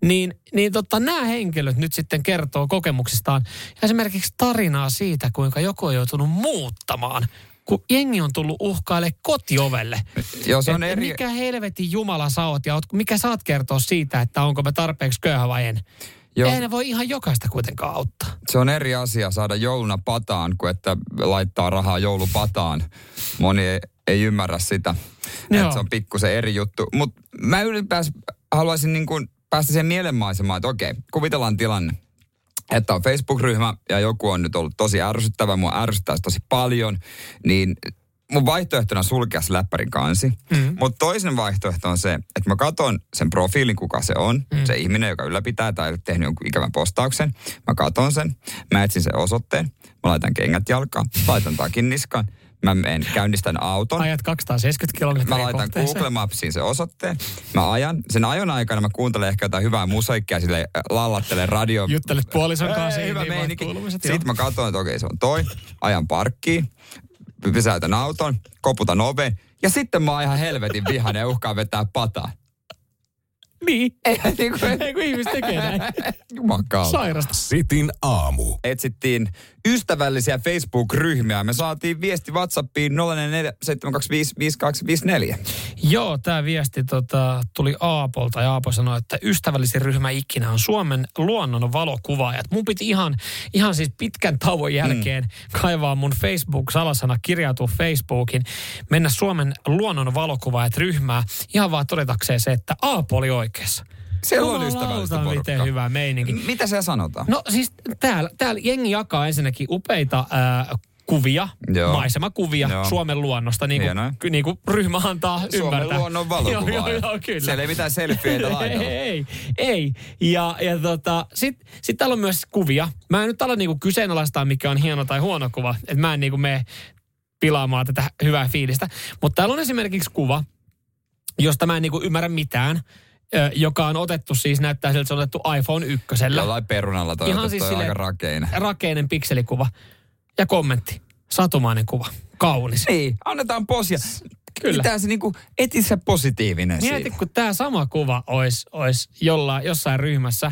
Speaker 2: Niin, niin totta, nämä henkilöt nyt sitten kertoo kokemuksistaan esimerkiksi tarinaa siitä, kuinka joku on joutunut muuttamaan kun jengi on tullut uhkaille kotiovelle.
Speaker 3: Joo, se
Speaker 2: Et
Speaker 3: on eri...
Speaker 2: Mikä helvetin Jumala sä oot ja oot, mikä saat kertoa siitä, että onko mä tarpeeksi köyhä vai en.
Speaker 3: Joo.
Speaker 2: Ei ne voi ihan jokaista kuitenkaan auttaa.
Speaker 3: Se on eri asia saada jouluna pataan, kuin että laittaa rahaa joulupataan. Moni ei, ei ymmärrä sitä,
Speaker 2: Joo.
Speaker 3: että se on pikkusen eri juttu. Mutta mä ylipäänsä haluaisin niin kuin päästä siihen mielenmaisemaan, että okei, kuvitellaan tilanne. Että on Facebook-ryhmä ja joku on nyt ollut tosi ärsyttävä, mua ärsyttää tosi paljon, niin mun vaihtoehtona on sulkea se läppärin kansi. Mm. Mutta toinen vaihtoehto on se, että mä katson sen profiilin, kuka se on, mm. se ihminen, joka ylläpitää tai tehnyt jonkun ikävän postauksen. Mä katson sen, mä etsin sen osoitteen, mä laitan kengät jalkaan, laitan takin niskaan, mä menen, käynnistän auton.
Speaker 2: Ajat 270 kilometriä
Speaker 3: Mä laitan
Speaker 2: kohteeseen.
Speaker 3: Google Mapsiin sen osoitteen. Mä ajan. Sen ajon aikana mä kuuntelen ehkä jotain hyvää musiikkia, sille äh, lallattelen radio.
Speaker 2: Juttelet puolison kanssa.
Speaker 3: Ei, hyvä
Speaker 2: niin
Speaker 3: meininki. Sitten mä katson, että okei, se on toi. Ajan parkkiin. Pysäytän auton. Koputan oven. Ja sitten mä oon ihan helvetin vihainen ja uhkaan vetää pataa.
Speaker 2: Niin.
Speaker 3: Ei, niin kuin,
Speaker 2: Ei kun ihmiset tekee näin.
Speaker 3: Jumakauta.
Speaker 2: Sairasta.
Speaker 1: Sitin aamu.
Speaker 3: Etsittiin ystävällisiä Facebook-ryhmiä. Me saatiin viesti WhatsAppiin 047255254.
Speaker 2: Joo, tämä viesti tota, tuli Aapolta ja Aapo sanoi, että ystävällisin ryhmä ikinä on Suomen luonnon valokuvaajat. Mun piti ihan, ihan siis pitkän tauon jälkeen mm. kaivaa mun Facebook-salasana, kirjautua Facebookin, mennä Suomen luonnon valokuvaajat ryhmää, ihan vaan todetakseen se, että Aapo oli oikeassa.
Speaker 3: Siellä on ystävällistä
Speaker 2: Miten
Speaker 3: porukkaa.
Speaker 2: hyvä meininki.
Speaker 3: Mitä se sanotaan?
Speaker 2: No siis täällä, täällä jengi jakaa ensinnäkin upeita ää, kuvia,
Speaker 3: Joo.
Speaker 2: maisemakuvia
Speaker 3: Joo.
Speaker 2: Suomen luonnosta, niin kuin, niin kuin ryhmä antaa
Speaker 3: Suomen
Speaker 2: ymmärtää.
Speaker 3: luonnon
Speaker 2: joo, joo,
Speaker 3: valokuvaaja.
Speaker 2: joo, kyllä.
Speaker 3: Siellä ei mitään selfieitä laitella.
Speaker 2: ei, ei. Ja, ja tota, sitten sit täällä on myös kuvia. Mä en nyt ala niinku kyseenalaistaa, mikä on hieno tai huono kuva. Että mä en niinku mene pilaamaan tätä hyvää fiilistä. Mutta täällä on esimerkiksi kuva, josta mä en niinku ymmärrä mitään, joka on otettu siis, näyttää siltä, että se on otettu iPhone 1.
Speaker 3: Jollain perunalla toi,
Speaker 2: Ihan siis
Speaker 3: aika rakeinen.
Speaker 2: Rakeinen pikselikuva. Ja kommentti. Satumainen kuva. Kaunis.
Speaker 3: Niin, annetaan posia.
Speaker 2: Kyllä.
Speaker 3: Pitää se niinku, eti se positiivinen
Speaker 2: Mieti,
Speaker 3: siinä.
Speaker 2: kun tämä sama kuva olisi, olisi jollain, jossain ryhmässä,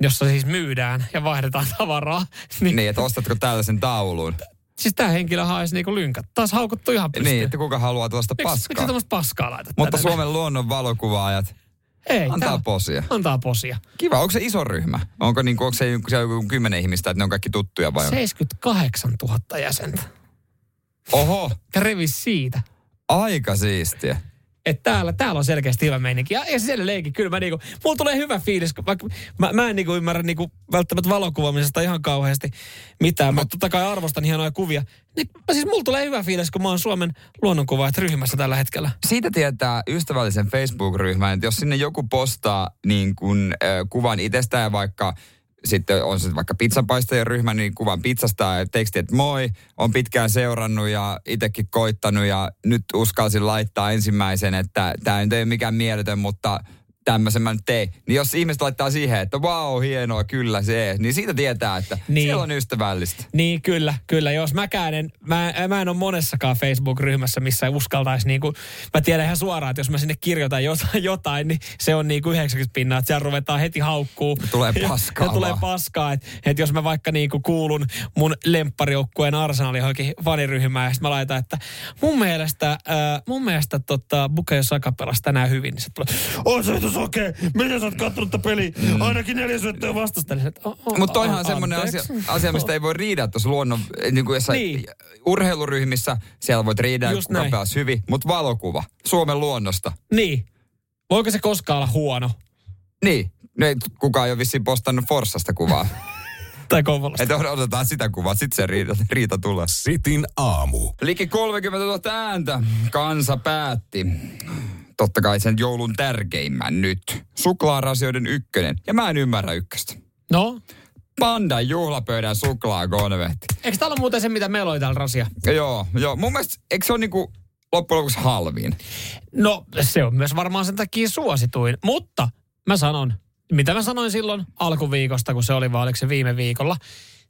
Speaker 2: jossa siis myydään ja vaihdetaan tavaraa. Niin,
Speaker 3: Niin, että ostatko tällaisen taulun.
Speaker 2: Siis tämä henkilö haisi niinku lynkät. Taas haukuttu ihan pystyyn.
Speaker 3: Niin, että kuka haluaa tuosta
Speaker 2: Miksi, miksi
Speaker 3: paskaa.
Speaker 2: tämmöistä paskaa laitat
Speaker 3: Mutta
Speaker 2: tänne?
Speaker 3: Suomen luonnon valokuvaajat
Speaker 2: Ei,
Speaker 3: antaa
Speaker 2: tää-
Speaker 3: posia.
Speaker 2: Antaa posia.
Speaker 3: Kiva, onko se iso ryhmä? Onko, niinku, onko se joku, se joku kymmenen ihmistä, että ne on kaikki tuttuja vai? on?
Speaker 2: 78 000 jäsentä.
Speaker 3: Oho,
Speaker 2: Revis siitä.
Speaker 3: aika siistiä.
Speaker 2: Että täällä, täällä on selkeästi hyvä meininki. Ja, ja siellä leikin, kyllä mä niinku, mulla tulee hyvä fiilis, kun vaikka mä, mä en niinku ymmärrä niinku välttämättä valokuvaamisesta ihan kauheasti mitään, mutta totta kai arvostan hienoja kuvia. Niin, siis mulla tulee hyvä fiilis, kun mä oon Suomen luonnonkuvaajat ryhmässä tällä hetkellä.
Speaker 3: Siitä tietää ystävällisen Facebook-ryhmän, että jos sinne joku postaa niin kuin, äh, kuvan itsestään vaikka sitten on se vaikka pizzapaistajan ryhmä, niin kuvan pizzasta ja teksti, että moi, on pitkään seurannut ja itsekin koittanut ja nyt uskalsin laittaa ensimmäisen, että tämä ei ole mikään mieletön, mutta tämmöisen mä nyt tein. Niin jos ihmiset laittaa siihen, että wow, hienoa, kyllä se, niin siitä tietää, että
Speaker 2: Niin.
Speaker 3: siellä on ystävällistä.
Speaker 2: Niin, kyllä, kyllä. Jos mäkään en, mä, mä en ole monessakaan Facebook-ryhmässä, missä uskaltaisi niinku, mä tiedän ihan suoraan, että jos mä sinne kirjoitan jotain, jotain niin se on niinku 90 pinnaa, että siellä ruvetaan heti haukkuu.
Speaker 3: Tulee
Speaker 2: Ja-
Speaker 3: paskaa
Speaker 2: Ja, tulee
Speaker 3: vaan.
Speaker 2: paskaa, että et jos mä vaikka niinku kuulun mun lempparijoukkueen Arsenalin johonkin faniryhmään, ja sit mä laitan, että mun mielestä, äh, mun mielestä tota, Bukayo Saka pelasi tänään hyvin, niin se tulee, on se tos okei, miten sä oot kattonut tätä peliä, mm. ainakin neljä syöttöä vastasta.
Speaker 3: Mutta toihan on semmoinen asia, asia, mistä ei voi riidää tuossa luonnon, niin kuin jossain
Speaker 2: Niin.
Speaker 3: urheiluryhmissä, siellä voit riidää,
Speaker 2: Just
Speaker 3: kuka pääsi hyvin, mutta valokuva Suomen luonnosta.
Speaker 2: Niin. Voiko se koskaan olla huono?
Speaker 3: Niin, ne, kukaan ei ole vissiin postannut Forssasta kuvaa.
Speaker 2: Tai Kouvolasta.
Speaker 3: että odotetaan sitä kuvaa, sitten se riita, riita tulee.
Speaker 1: Sitin aamu.
Speaker 3: Liki 30 000 ääntä kansa päätti. Totta kai sen joulun tärkeimmän nyt. Suklaarasioiden ykkönen. Ja mä en ymmärrä ykköstä.
Speaker 2: No,
Speaker 3: Pandan juhlapöydän suklaakonvehti.
Speaker 2: eikö täällä ole muuten se, mitä meillä oli täällä rasia?
Speaker 3: Joo, joo. Mun mielestä, eikö se ole niinku loppujen lopuksi halvin?
Speaker 2: No, se on myös varmaan sen takia suosituin. Mutta mä sanon, mitä mä sanoin silloin alkuviikosta, kun se oli vaan, oliko se viime viikolla.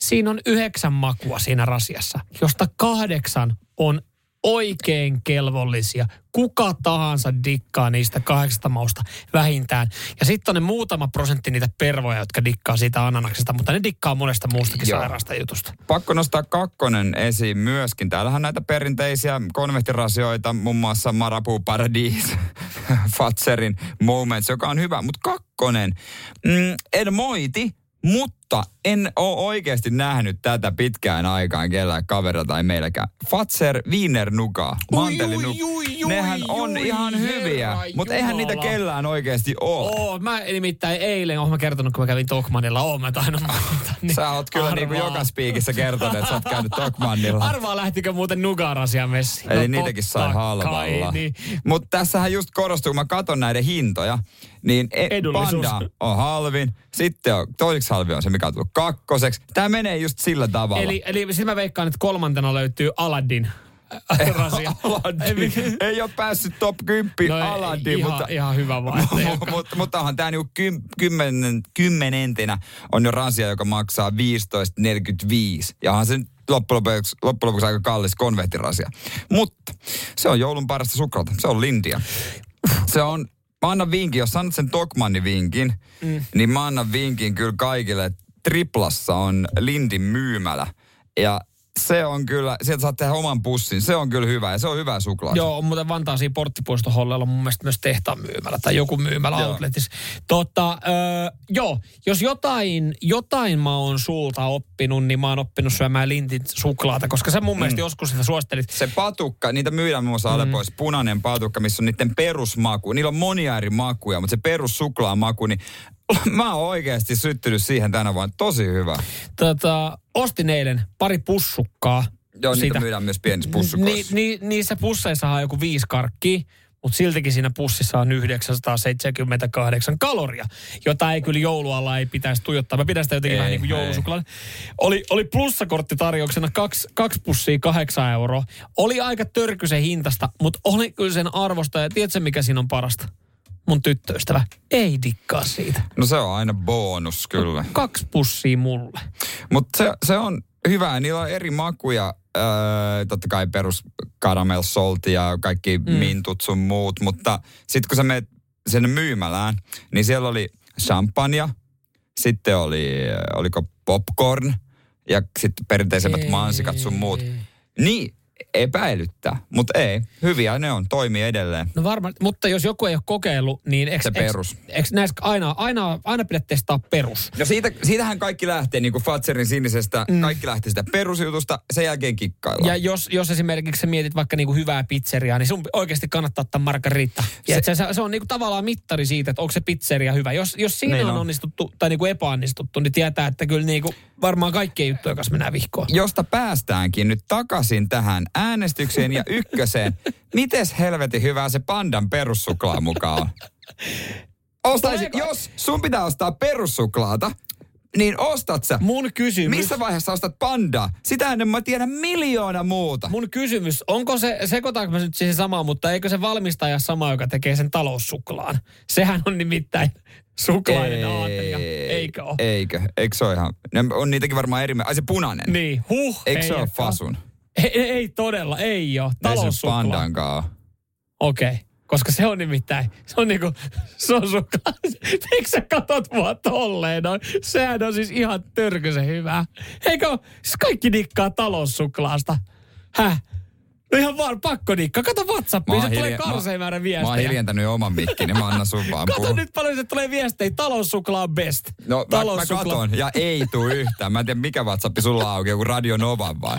Speaker 2: Siinä on yhdeksän makua siinä rasiassa, josta kahdeksan on oikein kelvollisia. Kuka tahansa dikkaa niistä kahdeksasta mausta vähintään. Ja sitten on ne muutama prosentti niitä pervoja, jotka dikkaa siitä ananaksesta, mutta ne dikkaa monesta muustakin
Speaker 3: Joo.
Speaker 2: sairaasta jutusta.
Speaker 3: Pakko nostaa kakkonen esiin myöskin. Täällähän näitä perinteisiä konvehtirasioita, muun muassa Marabu Paradis, Fatserin Moments, joka on hyvä. Mutta kakkonen, mm, en moiti, mutta en ole oikeasti nähnyt tätä pitkään aikaan kellään kaverilla tai meilläkään. Fatser Wiener Nuga, manteli
Speaker 2: ui, ui, ui,
Speaker 3: Nehän on
Speaker 2: ui,
Speaker 3: ihan hyviä,
Speaker 2: herra
Speaker 3: mutta eihän niitä kellään oikeasti ole.
Speaker 2: Oo, mä nimittäin eilen, oon mä kertonut, kun mä kävin Tokmanilla, oon mä tainnut mainita. Niin
Speaker 3: Sä oot kyllä niin kuin joka spiikissä kertonut, että sä oot käynyt Tokmannilla.
Speaker 2: Arvaa lähtikö muuten Nugarasia messiin.
Speaker 3: Eli niitäkin sai halvalla.
Speaker 2: Niin.
Speaker 3: Mutta tässähän just korostuu, kun mä katson näiden hintoja, niin e-. Panda on halvin, sitten on, toiseksi halvin on se, mikä on tullut kakkoseksi. Tämä menee just sillä tavalla.
Speaker 2: Eli, eli sitten mä veikkaan, että kolmantena löytyy Aladdin rasia.
Speaker 3: Aladdin. Ei ole päässyt top 10
Speaker 2: No
Speaker 3: Aladdin,
Speaker 2: ihan,
Speaker 3: mutta...
Speaker 2: ihan hyvä vaihtoehto.
Speaker 3: mutta mut, mutta onhan tämä niinku kym, kymmenen, kymmenentenä on jo rasia, joka maksaa 15,45. Ja onhan se loppujen lopuksi, loppujen lopuksi aika kallis konvehtirasia. Mutta se on joulun parasta suklaata. Se on Lindia. Se on, mä annan vinkin, jos sanot sen Tokmanni vinkin, mm. niin mä annan vinkin kyllä kaikille. että Triplassa on Lindin myymälä. Ja se on kyllä, sieltä saat tehdä oman pussin. Se on kyllä hyvä ja se on hyvä suklaa.
Speaker 2: Joo, on muuten Vantaan siinä porttipuiston hollella mun mielestä myös tehtaan myymällä tai joku myymällä
Speaker 3: Joo.
Speaker 2: outletissa. Tota, öö, joo, jos jotain, jotain mä oon sulta oppinut, niin mä oon oppinut syömään lintin suklaata, koska sä mun mielestä joskus sitä suostelit.
Speaker 3: Se patukka, niitä myydään muun muassa mm. Alepoissa, punainen patukka, missä on niiden perusmaku. Niillä on monia eri makuja, mutta se perussuklaamaku, niin mä oon oikeasti syttynyt siihen tänä vuonna. Tosi hyvä.
Speaker 2: Tota, ostin eilen pari pussukkaa.
Speaker 3: Joo, niitä
Speaker 2: siitä.
Speaker 3: myydään myös pienissä
Speaker 2: Ni,
Speaker 3: pussukoissa.
Speaker 2: ni, niissä pusseissa on joku viisi karkkia, mutta siltikin siinä pussissa on 978 kaloria, jota ei kyllä joulualla ei pitäisi tuijottaa. Mä pidän sitä jotenkin
Speaker 3: Ei,
Speaker 2: vähän niin kuin joulusuklaana. Oli, oli plussakorttitarjouksena kaksi, kaksi pussia kahdeksan euroa. Oli aika törkysen hintasta, mutta oli kyllä sen arvosta. Ja tiedätkö mikä siinä on parasta? Mun tyttöystävä ei dikkaa siitä.
Speaker 3: No se on aina bonus kyllä.
Speaker 2: Kaksi pussia mulle.
Speaker 3: Mutta se, se on hyvä. Niillä on eri makuja. Öö, totta kai perus caramel salti ja kaikki mm. mintut sun muut. Mutta sitten kun sä menet sinne myymälään, niin siellä oli champagne, sitten oli, oliko popcorn ja sitten perinteisemmät
Speaker 2: Ei.
Speaker 3: mansikat sun muut. Niin, epäilyttää, mutta ei. Hyviä ne on, toimii edelleen.
Speaker 2: No varmaan, mutta jos joku ei ole kokeillut, niin eikö,
Speaker 3: Se perus.
Speaker 2: Eikö, eikö näissä aina, aina, aina pidä testaa perus?
Speaker 3: No siitä, siitähän kaikki lähtee, niin kuin Fatserin sinisestä, mm. kaikki lähtee sitä perusjutusta, sen jälkeen kikkaillaan.
Speaker 2: Ja jos, jos esimerkiksi sä mietit vaikka niinku hyvää pizzeriaa, niin sun oikeasti kannattaa ottaa margarita. Ja se, se, se on niinku tavallaan mittari siitä, että onko se pizzeria hyvä. Jos, jos siinä
Speaker 3: Niin
Speaker 2: on
Speaker 3: on.
Speaker 2: onnistuttu tai niinku epäonnistuttu, niin tietää, että kyllä niinku varmaan kaikkien juttujen kanssa mennään vihkoon.
Speaker 3: josta päästäänkin nyt takaisin tähän äänestykseen ja ykköseen. Mites helvetin hyvää se pandan perussuklaa mukaan on? Ostaisi, jos sun pitää ostaa perussuklaata, niin ostat sä.
Speaker 2: Mun kysymys,
Speaker 3: Missä vaiheessa ostat pandaa? Sitä ennen mä tiedän miljoona muuta.
Speaker 2: mun kysymys, onko se, sekoitaanko mä nyt siihen samaan, mutta eikö se valmistaja sama, joka tekee sen taloussuklaan? Sehän on nimittäin suklainen aatelija, eikö ole?
Speaker 3: Eikö? Eikö se ole ihan... Ne on niitäkin varmaan eri... Ai se punainen.
Speaker 2: Niin, huh.
Speaker 3: Eikö se ole fasun?
Speaker 2: Ei, ei, ei todella, ei ole.
Speaker 3: Ei se
Speaker 2: Taloussuklaa.
Speaker 3: pandankaan ole.
Speaker 2: Okei. Okay. Koska se on nimittäin, se on niinku, se on suklaa. Miksi sä katot mua tolleen noin? Sehän on siis ihan törkysen hyvä. Eikö, siis kaikki dikkaa taloussuklaasta. Häh? No ihan vaan pakko dikkaa. Kato WhatsAppiin, se tulee karsein määrä
Speaker 3: Mä oon
Speaker 2: viestejä.
Speaker 3: hiljentänyt oman mikkini, mä annan sun vaan
Speaker 2: Kato
Speaker 3: puhua.
Speaker 2: nyt paljon se tulee viestejä. Taloussuklaa best.
Speaker 3: No mä, mä
Speaker 2: Taloussuklaa.
Speaker 3: katon ja ei tuu yhtään. Mä en tiedä mikä WhatsApp sulla on auki, joku Radio Novan vai?